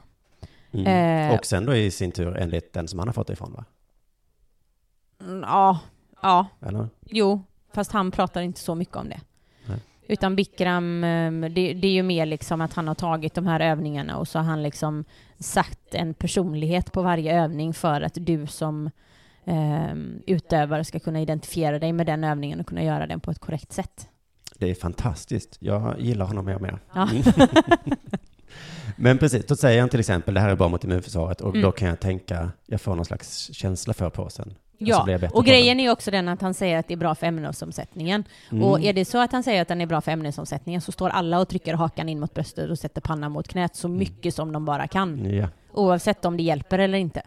Mm. Eh. Och sen då i sin tur enligt den som han har fått det ifrån, va? Mm, Ja, ja, Eller? jo, fast han pratar inte så mycket om det. Nej. Utan Bikram, eh, det, det är ju mer liksom att han har tagit de här övningarna och så har han liksom satt en personlighet på varje övning för att du som eh, utövare ska kunna identifiera dig med den övningen och kunna göra den på ett korrekt sätt. Det är fantastiskt. Jag gillar honom mer och mer. Ja. Mm. Men precis, då säger han till exempel det här är bra mot immunförsvaret och Mm. då kan jag tänka, jag får någon slags känsla för påsen. Och Ja, och på grejen är också den att han säger att det är bra för ämnesomsättningen. Mm. Och är det så att han säger att den är bra för ämnesomsättningen så står alla och trycker hakan in mot bröstet och sätter pannan mot knät så Mm. mycket som de bara kan. Ja, Oavsett om det hjälper eller inte.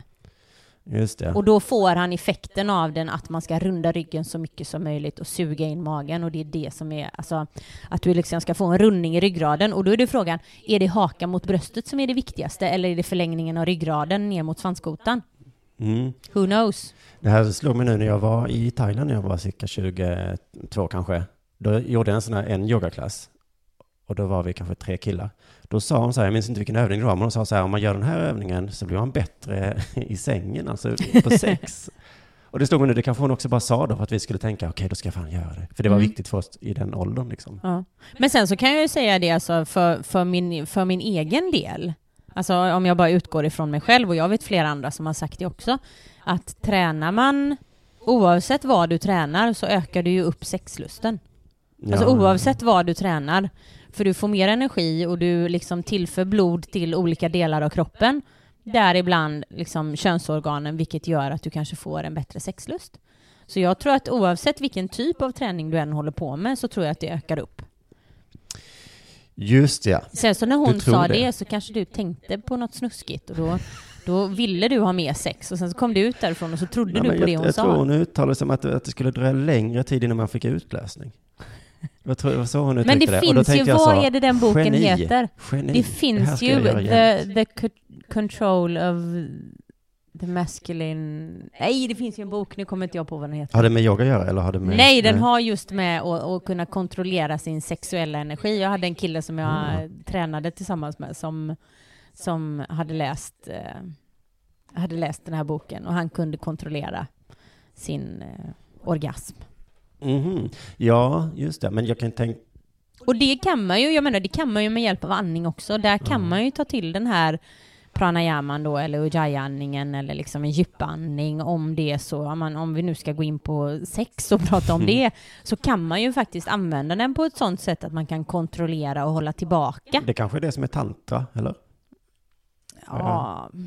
Just det. Och då får han effekten av den att man ska runda ryggen så mycket som möjligt och suga in magen och det är det som är, alltså att du liksom ska få en rundning i ryggraden och då är det frågan, är det hakan mot bröstet som är det viktigaste eller är det förlängningen av ryggraden ner mot svanskotan? Mm. Who knows? Det här slog mig nu när jag var i Thailand när jag var cirka 22 kanske. Då gjorde jag en sån här en yogaklass. Och då var vi kanske tre killar. Då sa hon så här, jag minns inte vilken övning det var, men hon sa så här, om man gör den här övningen så blir man bättre i sängen, alltså på sex. Och det slog mig nu, det kanske hon också bara sa då för att vi skulle tänka, okej då ska jag fan göra det. För det var Mm. viktigt för oss i den åldern liksom. Ja. Men sen så kan jag ju säga det alltså för, för, min, för min egen del. Alltså om jag bara utgår ifrån mig själv och jag vet flera andra som har sagt det också. Att tränar man, oavsett vad du tränar så ökar du ju upp sexlusten. Alltså Ja. oavsett vad du tränar. För du får mer energi och du liksom tillför blod till olika delar av kroppen. Däribland liksom könsorganen vilket gör att du kanske får en bättre sexlust. Så jag tror att oavsett vilken typ av träning du än håller på med så tror jag att det ökar upp. Just ja. Sen så när hon sa det? det. så kanske du tänkte på något snuskigt och då, då ville du ha mer sex och sen så kom du ut därifrån och så trodde Nej, du på det jag, hon jag sa. tror hon uttalade sig om att, att det skulle dröja längre tid innan man fick utlösning. Jag tror det var så hon Men det det. Finns ju, vad så, är det den boken geni, heter? Geni. Det finns ska ju the, the co- control of the masculine... Nej, det finns ju en bok, nu kommer inte jag på vad den heter. Har det med yoga att göra eller har det med... Nej, den har just med att, att kunna kontrollera sin sexuella energi. Jag hade en kille som jag Mm. tränade tillsammans med som, som hade läst eh, hade läst den här boken och han kunde kontrollera sin eh, orgasm. Mhm. Ja, just det. Men jag kan tänka... Och det kan man ju, jag menar det kan man ju med hjälp av andning också. Där kan Mm. man ju ta till den här pranayaman då, eller ujjayi-andningen, eller liksom en djupandning om det är så, om, man, om vi nu ska gå in på sex och prata om Mm. det, så kan man ju faktiskt använda den på ett sånt sätt att man kan kontrollera och hålla tillbaka. Det kanske är det som är tantra, eller? Ja, Jag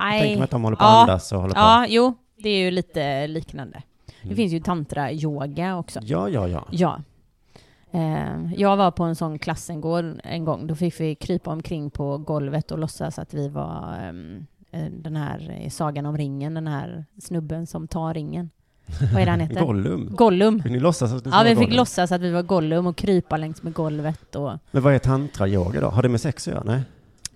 nej. tänker mig att de håller på Ja. att andas och håller på... Ja, jo, det är ju lite liknande. Det Mm. finns ju tantra-yoga också. Ja, ja, ja. Ja. Eh, jag var på en sån klass en, går, en gång. Då fick vi krypa omkring på golvet och låtsas att vi var ehm, eh, den här eh, sagan om ringen, den här snubben som tar ringen. Vad är det han heter? Gollum. Gollum. Fick ni låtsas att ni Ja, vi fick Gollum? låtsas att vi var Gollum och krypa längs med golvet och... Men vad är tantra-yoga då? Har det med sex att göra? Nej?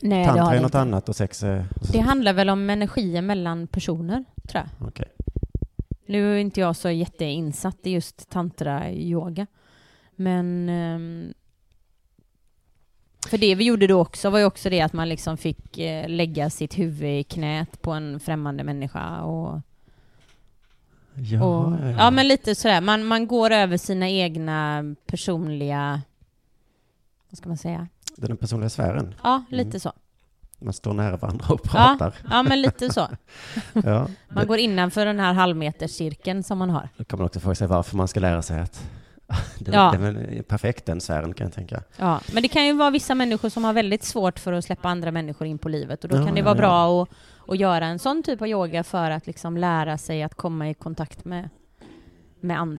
Nej, det tantra har är det något inte. annat och sex är... Det handlar väl om energier mellan personer, tror jag. Okej. Nu är inte jag så jätteinsatt i just tantra-yoga. Men... ehm, för det vi gjorde då också var ju också det att man liksom fick eh, lägga sitt huvud i knät på en främmande människa och... Ja, och ja. ja, men lite sådär. Man, man går över sina egna personliga... Vad ska man säga? Den personliga sfären. Ja, lite Mm. så. Man står nära varandra och Ja, pratar. ja, men lite så. Ja. Man går innanför den här halvmeterscirkeln som man har. då kan man också fråga sig varför man ska lära sig att... Det, Ja. det är perfekt den sfären kan jag tänka. Ja, men det kan ju vara vissa människor som har väldigt svårt för att släppa andra människor in på livet och då Ja, kan det ja, vara ja. bra att, att göra en sån typ av yoga för att liksom lära sig att komma i kontakt med, med andra.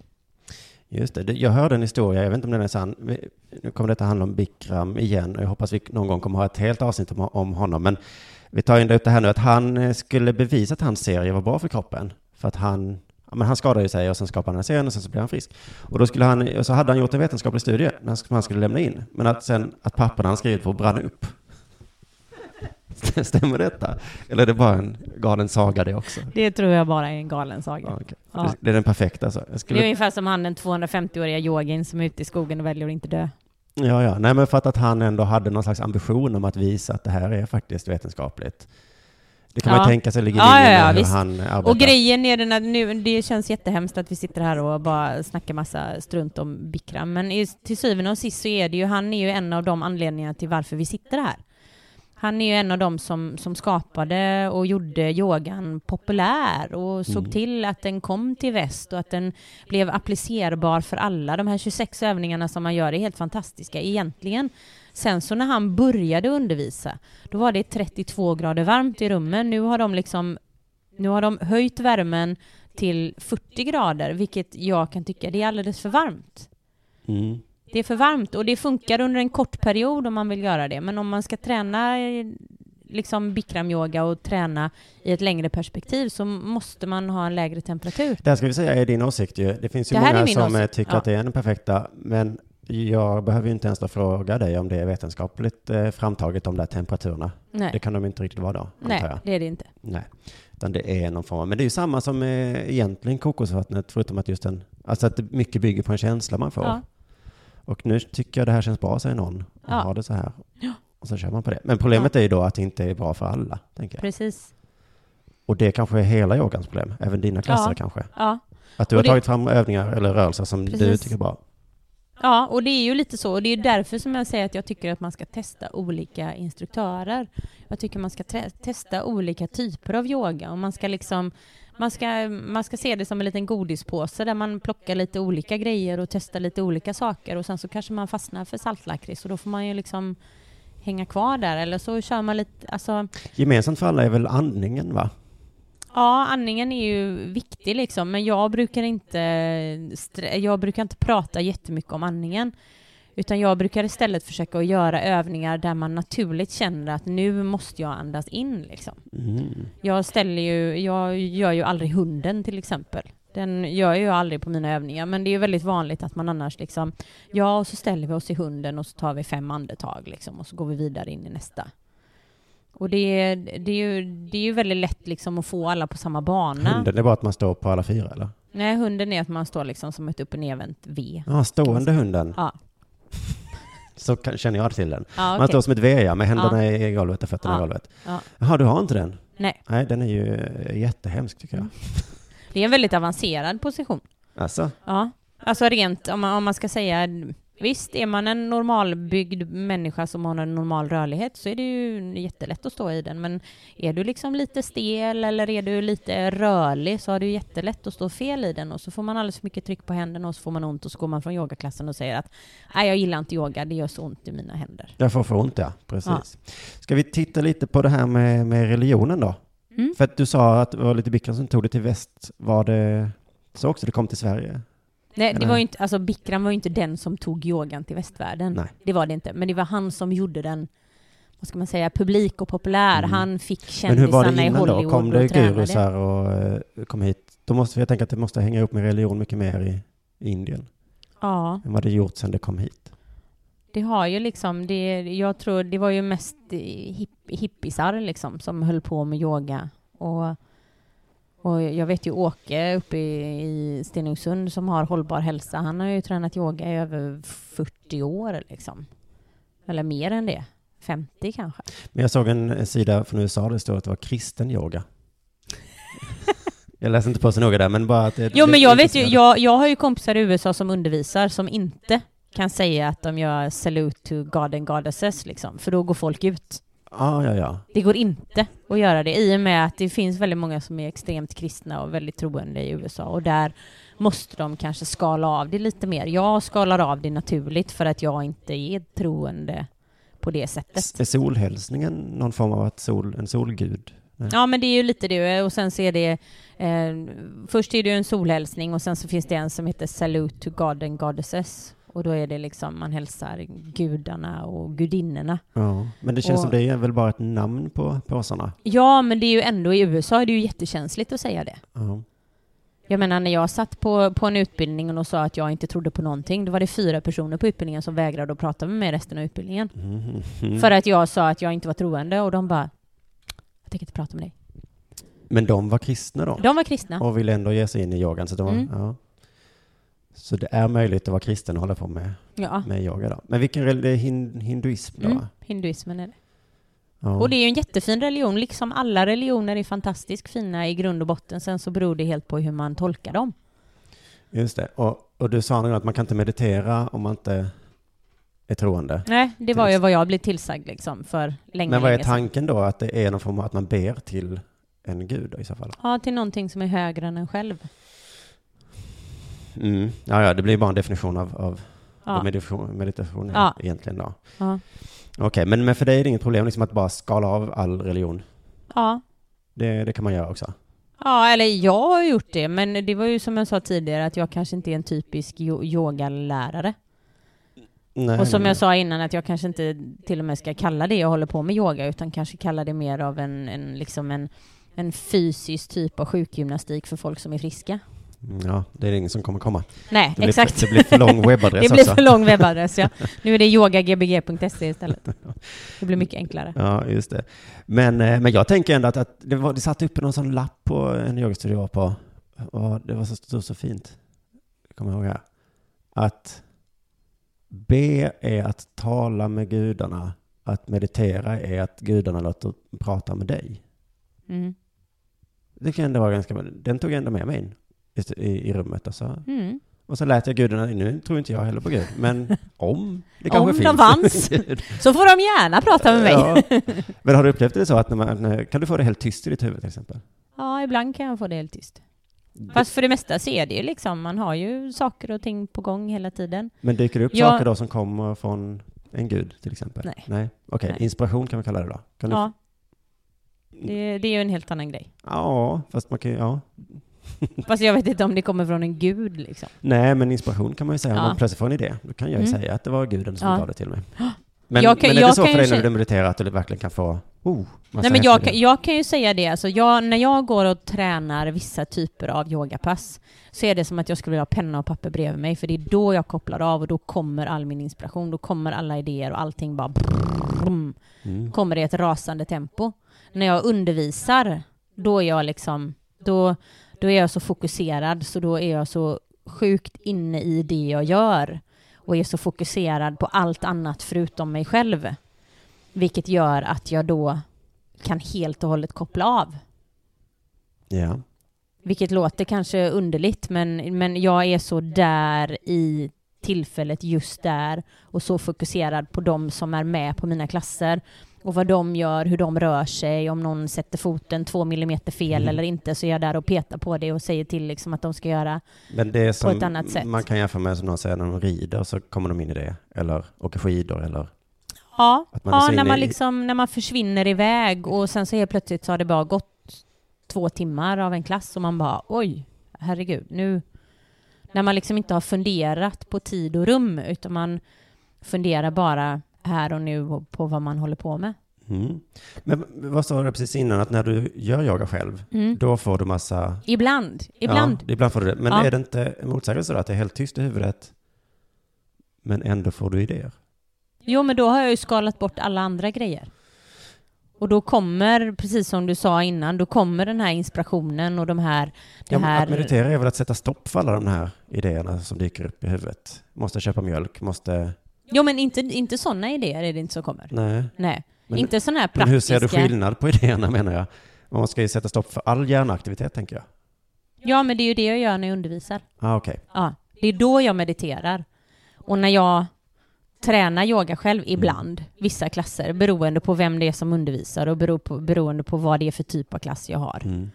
Just det. Jag hörde en historia, jag vet inte om den är sann. Nu kommer detta handla om Bikram igen och jag hoppas vi någon gång kommer ha ett helt avsnitt om, om honom. Men vi tar ändå upp det här nu att han eh, skulle bevisa att hans serie var bra för kroppen. För att han, ja, men han skadade ju sig och sen skapade han en serie och sen så blev han frisk. Och då skulle han, och så hade han gjort en vetenskaplig studie som han skulle lämna in. Men att sen att papperna han skrivit på brann upp. Stämmer detta? Eller är det bara en galen saga det också? Det tror jag bara är en galen saga. Ja, okej. Ja. Det är den perfekta alltså. Jag Det är skulle, ungefär som han den 250-åriga yogin som är ute i skogen och väljer att inte dö. Ja, ja. Nej, men för att, han ändå hade någon slags ambition om att visa att det här är faktiskt vetenskapligt. Det kan man Ja. ju tänka sig ligger i Ja, linje ja, ja, med hur han arbetar. Och grejen är den att nu, det känns jättehemskt att vi sitter här och bara snackar massa strunt om Bikram, men i, till syvende och sist så är det ju, han är ju en av de anledningarna till varför vi sitter här. Han är ju en av de som, som skapade och gjorde yogan populär och såg Mm. till att den kom till väst och att den blev applicerbar för alla. De här 26 övningarna som man gör är helt fantastiska egentligen. Sen så när han började undervisa, då var det 32 grader varmt i rummen. Nu har de liksom nu har de höjt värmen till 40 grader, vilket jag kan tycka det är alldeles för varmt. Mm. Det är för varmt och det funkar under en kort period om man vill göra det. Men om man ska träna eh, liksom bikramyoga och träna i ett längre perspektiv så måste man ha en lägre temperatur. Det här ska vi säga är din åsikt ju. Det finns ju Det många som eh, åsikt, tycker ja. att det är den perfekta, men jag behöver ju inte ens då fråga dig om det är vetenskapligt eh, framtaget, de där temperaturerna. Det Nej, kan de inte riktigt vara då, nej jag. det är det inte. Nej. Utan det är någon form av, men det är ju samma som eh, egentligen kokosvattnet, förutom att just en, alltså att det mycket bygger på en känsla man får. Ja. Och nu tycker jag det här känns bra, säger någon. Och Ja. har det så här. Och så kör man på det. Men problemet är ju då att det inte är bra för alla, tänker jag. Precis. Och det kanske är hela yogans problem, även dina klasser Ja. kanske. Ja. Att du Och har det- tagit fram övningar eller rörelser som du Precis. tycker är bra. Ja, och det är ju lite så. Och det är därför som jag säger att jag tycker att man ska testa olika instruktörer. Jag tycker man ska testa olika typer av yoga och man ska liksom man ska, man ska se det som en liten godispåse där man plockar lite olika grejer och testar lite olika saker och sen så kanske man fastnar för saltlakrits och då får man ju liksom hänga kvar där eller så kör man lite, alltså Gemensamt för alla är väl andningen, va? Ja, andningen är ju viktig liksom, men jag brukar inte, jag brukar inte prata jättemycket om andningen. Utan jag brukar istället försöka att göra övningar där man naturligt känner att nu måste jag andas in liksom. Mm. Jag ställer ju, jag gör ju aldrig hunden till exempel. Den gör jag ju aldrig på mina övningar, men det är ju väldigt vanligt att man annars liksom, ja, och så ställer vi oss i hunden och så tar vi fem andetag liksom och så går vi vidare in i nästa. Och det är, det är, ju, det är ju väldigt lätt liksom att få alla på samma bana. Hunden är bara att man står på alla fyra eller? Nej, hunden är att man står liksom som ett upp och nervänt V. Ja, stående hunden. Ja. Så kan, känner jag till den. Ja, Man okej. står som ett V, ja, med händerna i golvet och fötterna Ja. i golvet. Ja. Jaha, du har inte den? Nej, Nej, den är ju eh, jättehemsk tycker jag. det är en väldigt avancerad position. Alltså, Ja, alltså rent om man, om man ska säga Visst, är man en normalbyggd människa som har en normal rörlighet så är det ju jättelätt att stå i den. Men är du liksom lite stel eller är du lite rörlig så har du jättelätt att stå fel i den och så får man alldeles för mycket tryck på händerna och så får man ont och så går man från yogaklassen och säger att nej, jag gillar inte yoga, det gör så ont i mina händer. jag får få ont ja, precis. Ska vi titta lite på det här med, med religionen då? Mm. För att du sa att det var lite Bikram som tog det till väst. Var det så också det kom till Sverige? Nej, det var ju inte, alltså Bikram var ju inte den som tog yogan till västvärlden. Nej. Det var det inte, men det var han som gjorde den vad ska man säga, publik och populär. Mm. Han fick Men hur var kändisarna det i innan Hollywood då? Kom och det tränade. gurusar och eh, kom hit? Då måste jag tänka att det måste hänga ihop med religion mycket mer i, i Indien Ja, än vad det gjort sedan det kom hit. det har ju liksom, det, jag tror det var ju mest hipp, hippisar liksom som höll på med yoga. Och, och jag vet ju Åke uppe i, i Stenungsund som har hållbar hälsa, han har ju tränat yoga i över 40 år liksom. Eller mer än det. 50 kanske. Men jag såg en sida från USA där det stod att det var kristen yoga. jag läste inte på så noga där, men bara att det, Jo men jag vet ju, jag, jag har ju kompisar i USA som undervisar som inte kan säga att de gör salute to God and goddesses liksom, för då går folk ut. Ja, ja, ja. Det går inte att göra det i och med att det finns väldigt många som är extremt kristna och väldigt troende i USA och där måste de kanske skala av det lite mer. Jag skalar av det naturligt för att jag inte är troende på det sättet. Är solhälsningen någon form av att sol, en solgud? Ja men det är ju lite det och sen så är det eh, Först är det en solhälsning och sen så finns det en som heter Salute to God and Goddesses och då är det liksom man hälsar gudarna och gudinnorna. Ja, men det känns Och- som det är väl bara ett namn på påsarna. Ja men det är ju ändå i USA är det ju jättekänsligt att säga det. Ja. Jag menar när jag satt på, på en utbildning och sa att jag inte trodde på någonting, då var det fyra personer på utbildningen som vägrade att prata med mig resten av utbildningen. Mhm. För att jag sa att jag inte var troende och de bara Jag tänker inte prata med dig. Men de var kristna då? De var kristna. Och ville ändå ge sig in i yogan. Så, de var, Mm. ja. Så det är möjligt att vara kristen och hålla på med, Ja. med yoga då. Men vilken religion? Hinduism då? Mm, hinduismen är det. Ja. Och det är ju en jättefin religion, liksom alla religioner är fantastiskt fina i grund och botten, sen så beror det helt på hur man tolkar dem. Just det. Och, och du sa någon gång att man kan inte meditera om man inte är troende. Nej, det var ju vad jag blev tillsagd liksom för länge, Men vad är tanken då? Att det är någon form av att man ber till en gud då, i så fall? Ja, till någonting som är högre än en själv. Mm. Ja, ja, det blir bara en definition av, av Ja. vad meditation, meditation är Ja. egentligen då. Ja. Okej, men, men för dig är det inget problem liksom att bara skala av all religion? ja. Det, det kan man göra också? Ja, eller jag har gjort det, men det var ju som jag sa tidigare att jag kanske inte är en typisk yo- yogalärare. Nej, Och som nej. jag sa innan att jag kanske inte till och med ska kalla det jag håller på med yoga, utan kanske kalla det mer av en, en, liksom en, en fysisk typ av sjukgymnastik för folk som är friska. Ja, det är ingen som kommer komma. Nej, Det blir, exakt. det blir för lång webbadress Det blir för lång webbadress, ja. Nu är det yogagbg.se istället. Det blir mycket enklare. Ja, just det. Men, eh, men jag tänker ändå att, att det, var, det satt uppe någon sån lapp på en yogastudio jag var på. Och det var så, så, så fint. Jag kommer ihåg här. Att be är att tala med gudarna. Att meditera är att gudarna låter prata med dig. Mm. Det kan ändå vara ganska, den tog jag ändå med mig in i, i, rummet. Alltså. Mm. Och så lät jag gudarna, nu tror inte jag heller på Gud, men om det kanske Om finns. de fanns. Så får de gärna prata med mig. Ja. Ja. Men har du upplevt det så att när man, kan du få det helt tyst i ditt huvud till exempel? ibland kan jag få det helt tyst. Fast för det mesta så är det ju liksom, man har ju saker och ting på gång hela tiden. Men dyker det upp Ja. saker då som kommer från en gud till exempel? Nej. Nej. Okej, Nej. inspiration kan vi kalla det då? Kan du... Ja. Det, det är ju en helt annan grej. ja, fast man kan ju, ja. Fast jag vet inte om det kommer från en gud liksom. Nej, men inspiration kan man ju säga. Om Ja. man plötsligt får en idé, då kan jag ju Mm. säga att det var guden som Ja. gav det till mig. Men, Jag kan- men är det så för dig när du mediterar att du verkligen kan få oh, Nej, men jag, jag kan ju säga det, alltså jag, när jag går och tränar vissa typer av yogapass så är det som att jag skulle vilja ha penna och papper bredvid mig för det är då jag kopplar av och då kommer all min inspiration, då kommer alla idéer och allting bara brum, Mm. kommer i ett rasande tempo. När jag undervisar, då är jag liksom, då, då är jag så fokuserad så då är jag så sjukt inne i det jag gör och är så fokuserad på allt annat förutom mig själv. Vilket gör att jag då kan helt och hållet koppla av. Ja. Vilket låter kanske underligt, men, men jag är så där i tillfället just där och så fokuserad på de som är med på mina klasser och vad de gör, hur de rör sig, om någon sätter foten två millimeter fel Mm. eller inte så är jag där och petar på det och säger till liksom att de ska göra Men det som ett annat sätt. man kan jämföra med som någon säger när de rider så kommer de in i det. Eller åker skidor eller Ja, ja när, man i- liksom, när man försvinner iväg och sen så helt plötsligt så har det bara gått två timmar av en klass och man bara oj, herregud, nu... När man liksom inte har funderat på tid och rum utan man funderar bara här och nu och på vad man håller på med. Mm. Men vad sa du precis innan, att när du gör yoga själv, Mm. då får du massa... Ibland, ibland. Ja, ibland får du det. Men Ja. är det inte motsägelse då, att det är helt tyst i huvudet, men ändå får du idéer? Jo, men då har jag ju skalat bort alla andra grejer. Och då kommer, precis som du sa innan, då kommer den här inspirationen och de här... Ja, här Att meditera är väl att sätta stopp för alla de här idéerna som dyker upp i huvudet. Måste köpa mjölk, måste... Jo, men inte, inte sådana idéer är det inte som kommer. Nej. Nej, Men- inte sådana här Men hur ser praktiska... du skillnad på idéerna menar jag? Man ska ju sätta stopp för all hjärnaktivitet tänker jag. Ja, men det är ju det jag gör när jag undervisar. Ah, okej. Ja, det är då jag mediterar. Och när jag tränar yoga själv ibland, vissa klasser, beroende på vem det är som undervisar och bero på, beroende på vad det är för typ av klass jag har, Mm.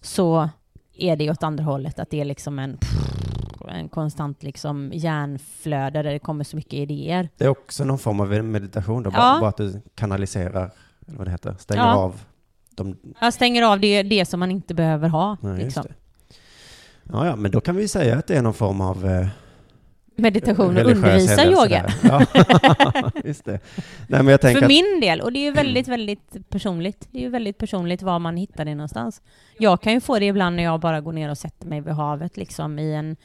så är det åt andra hållet, att det är liksom en, en konstant liksom hjärnflöde där det kommer så mycket idéer. Det är också någon form av meditation då, bara, Ja. bara att du kanaliserar, eller vad det heter, stänger Ja. av de... Jag stänger av det, det som man inte behöver ha. Just liksom. Ja, ja, men då kan vi säga att det är någon form av eh, Meditation och undervisa yoga. Ja, just det. Nej, men jag tänker För att, min del, och det är ju väldigt, väldigt personligt. Det är ju väldigt personligt var man hittar det någonstans. Jag kan ju få det ibland när jag bara går ner och sätter mig vid havet liksom i en,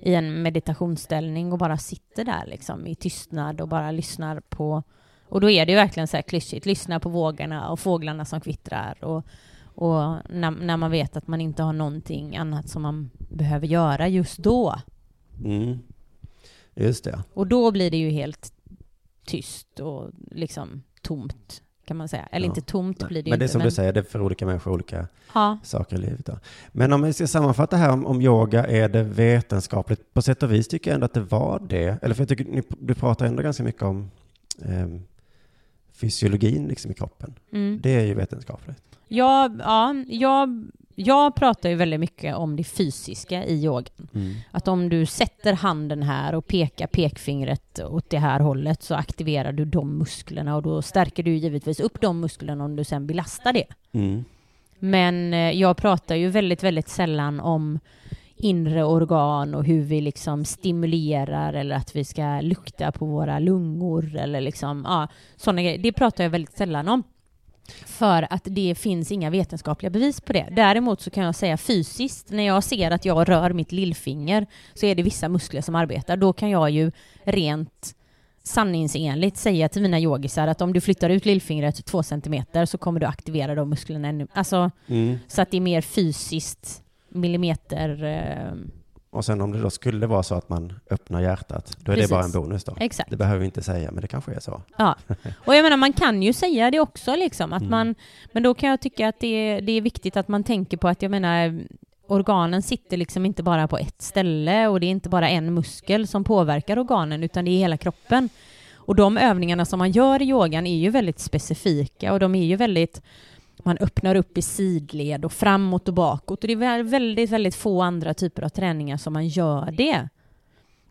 i en meditationsställning och bara sitter där liksom i tystnad och bara lyssnar på och då är det ju verkligen så här klyschigt, lyssna på vågorna och fåglarna som kvittrar och, och när, när man vet att man inte har någonting annat som man behöver göra just då. mm, just det. Och då blir det ju helt tyst och liksom tomt kan man säga. Eller Ja. inte tomt Nej, blir det ju men det är inte. som du säger, det är för olika människor olika Ja. saker i livet. Då. Men om vi ska sammanfatta här om, om yoga, är det vetenskapligt? På sätt och vis tycker jag ändå att det var det. Eller för jag tycker ni, du pratar ändå ganska mycket om ehm, fysiologin liksom i kroppen. Mm. Det är ju vetenskapligt. Jag, ja, jag, jag pratar ju väldigt mycket om det fysiska i yogan. Mm. Att om du sätter handen här och pekar pekfingret åt det här hållet så aktiverar du de musklerna och då stärker du givetvis upp de musklerna om du sen belastar det. Mm. Men eh, jag pratar ju väldigt, väldigt sällan om inre organ och hur vi liksom stimulerar eller att vi ska lukta på våra lungor eller liksom, ja, sådana grejer. Det pratar jag väldigt sällan om. För att det finns inga vetenskapliga bevis på det. Däremot så kan jag säga fysiskt, när jag ser att jag rör mitt lillfinger så är det vissa muskler som arbetar. Då kan jag ju rent sanningsenligt säga till mina yogisar att om du flyttar ut lillfingret två centimeter så kommer du aktivera de musklerna ännu. Alltså, Mm. så att det är mer fysiskt millimeter... Eh, Och sen om det då skulle vara så att man öppnar hjärtat, då är Precis. det bara en bonus då. exakt. Det behöver vi inte säga, men det kanske är så. Ja. Och jag menar, man kan ju säga det också liksom. Att Mm. man, men då kan jag tycka att det är, det är viktigt att man tänker på att jag menar, organen sitter liksom inte bara på ett ställe och det är inte bara en muskel som påverkar organen utan det är hela kroppen. Och de övningarna som man gör i yogan är ju väldigt specifika och de är ju väldigt man öppnar upp i sidled och framåt och bakåt. Och det är väldigt, väldigt få andra typer av träningar som man gör det.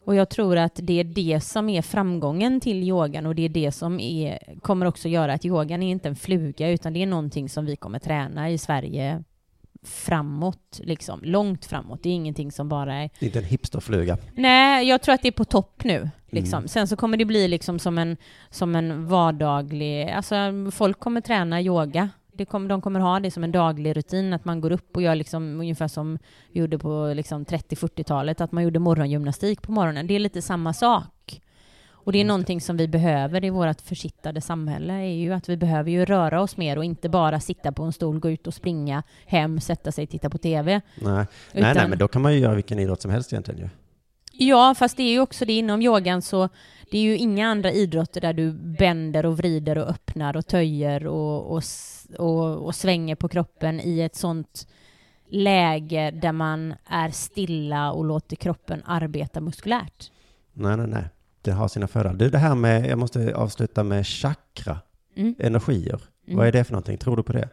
Och jag tror att det är det som är framgången till yogan och det är det som är, kommer också göra att yogan är inte en fluga utan det är någonting som vi kommer träna i Sverige framåt, liksom. Långt framåt. Det är ingenting som bara är... Det är inte en hipsterfluga. Nej, jag tror att det är på topp nu. Liksom. Mm. Sen så kommer det bli liksom som en, som en vardaglig... Alltså, folk kommer träna yoga. Det kommer, de kommer ha det som en daglig rutin, att man går upp och gör liksom ungefär som vi gjorde på liksom 30-40-talet, att man gjorde morgongymnastik på morgonen. Det är lite samma sak. Och det är någonting som vi behöver i vårt försittade samhälle, är ju att vi behöver ju röra oss mer och inte bara sitta på en stol, gå ut och springa hem, sätta sig titta på TV. Nej. nej, Utan- nej, men då kan man ju göra vilken idrott som helst egentligen ju. Ja, fast det är ju också det inom yogan så det är ju inga andra idrotter där du bänder och vrider och öppnar och töjer och, och, och, och svänger på kroppen i ett sånt läge där man är stilla och låter kroppen arbeta muskulärt. Nej, nej, nej. Det har sina fördelar. Du, det här med, jag måste avsluta med chakra, Mm. energier. Mm. Vad är det för någonting? Tror du på det?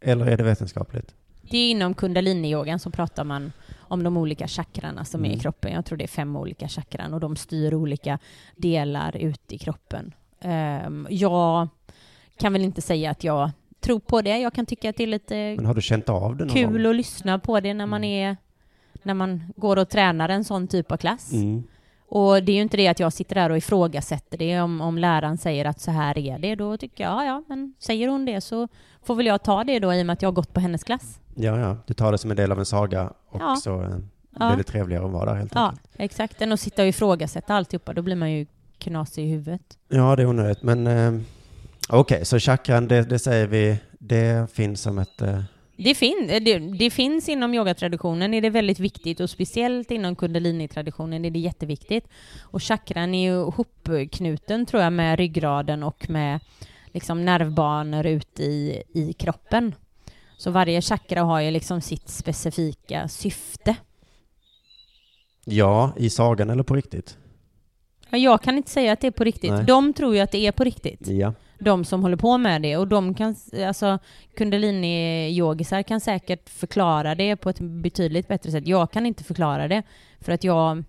Eller är det vetenskapligt? Det är inom kundalini-yogan så pratar man om de olika chakrarna som är i Mm. kroppen. Jag tror det är fem olika chakran och de styr olika delar ut i kroppen. Ehm, jag kan väl inte säga att jag tror på det. Jag kan tycka att det är lite Men har du känt av det någon kul gång? att lyssna på det när man är när man går och tränar en sån typ av klass. Mm. Och det är ju inte det att jag sitter där och ifrågasätter det om, om läraren säger att så här är det. Då tycker jag, ja, ja, men säger hon det så får väl jag ta det då i och med att jag har gått på hennes klass. Ja, ja. Du tar det som en del av en saga och Ja. så eh, Ja. blir det trevligare att vara där helt Ja, enkelt. exakt. Än att sitta och ifrågasätta alltihopa, då blir man ju knasig i huvudet. Ja, det är onödigt. Men eh, okej, så chakran, det, det säger vi, det finns som ett... Eh, Det, fin det, det finns inom yogatraditionen, är det väldigt viktigt och speciellt inom kundalini-traditionen är det jätteviktigt. Och chakran är ju hopknuten tror jag med ryggraden och med liksom nervbanor ut i, i kroppen. Så varje chakra har ju liksom sitt specifika syfte. ja, i sagan eller på riktigt? Ja, Jag kan inte säga att det är på riktigt. Nej. De tror ju att det är på riktigt. Ja. de som håller på med det och de kan, alltså kundalini-yogisar kan säkert förklara det på ett betydligt bättre sätt. Jag kan inte förklara det för att jag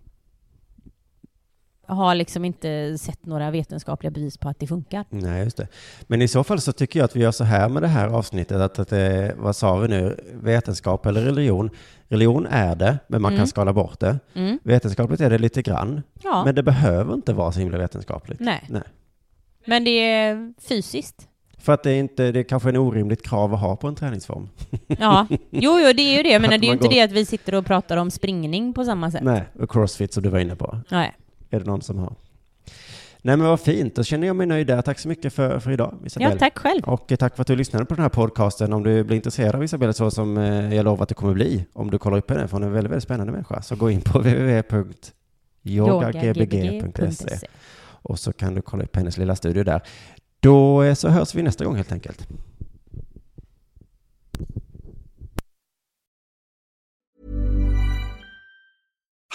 har liksom inte sett några vetenskapliga bevis på att det funkar. Nej, just det. Men i så fall så tycker jag att vi gör så här med det här avsnittet, att, att det, vad sa vi nu, vetenskap eller religion? Religion är det, men man Mm. kan skala bort det. Mm. Vetenskapligt är det lite grann, Ja, men det behöver inte vara så himla vetenskapligt. nej. Nej. Men det är fysiskt. För att det är inte, det är kanske en orimligt krav att ha på en träningsform. Ja, jo, jo, det är ju det, men det är ju inte går- det att vi sitter och pratar om springning på samma sätt. Nej, och crossfit som du var inne på. Nej. Är det någon som har? Nej men vad fint, då känner jag mig nöjd där. Tack så mycket för, för idag, Isabel. Ja, tack själv. Och eh, tack för att du lyssnade på den här podcasten. Om du blir intresserad av Isabel så som eh, jag lovar att du kommer bli, om du kollar upp henne, för hon är en väldigt, väldigt spännande människa, så gå in på www.yogagbg.se och så kan du kolla upp hennes lilla studio där. Då eh, så hörs vi nästa gång helt enkelt.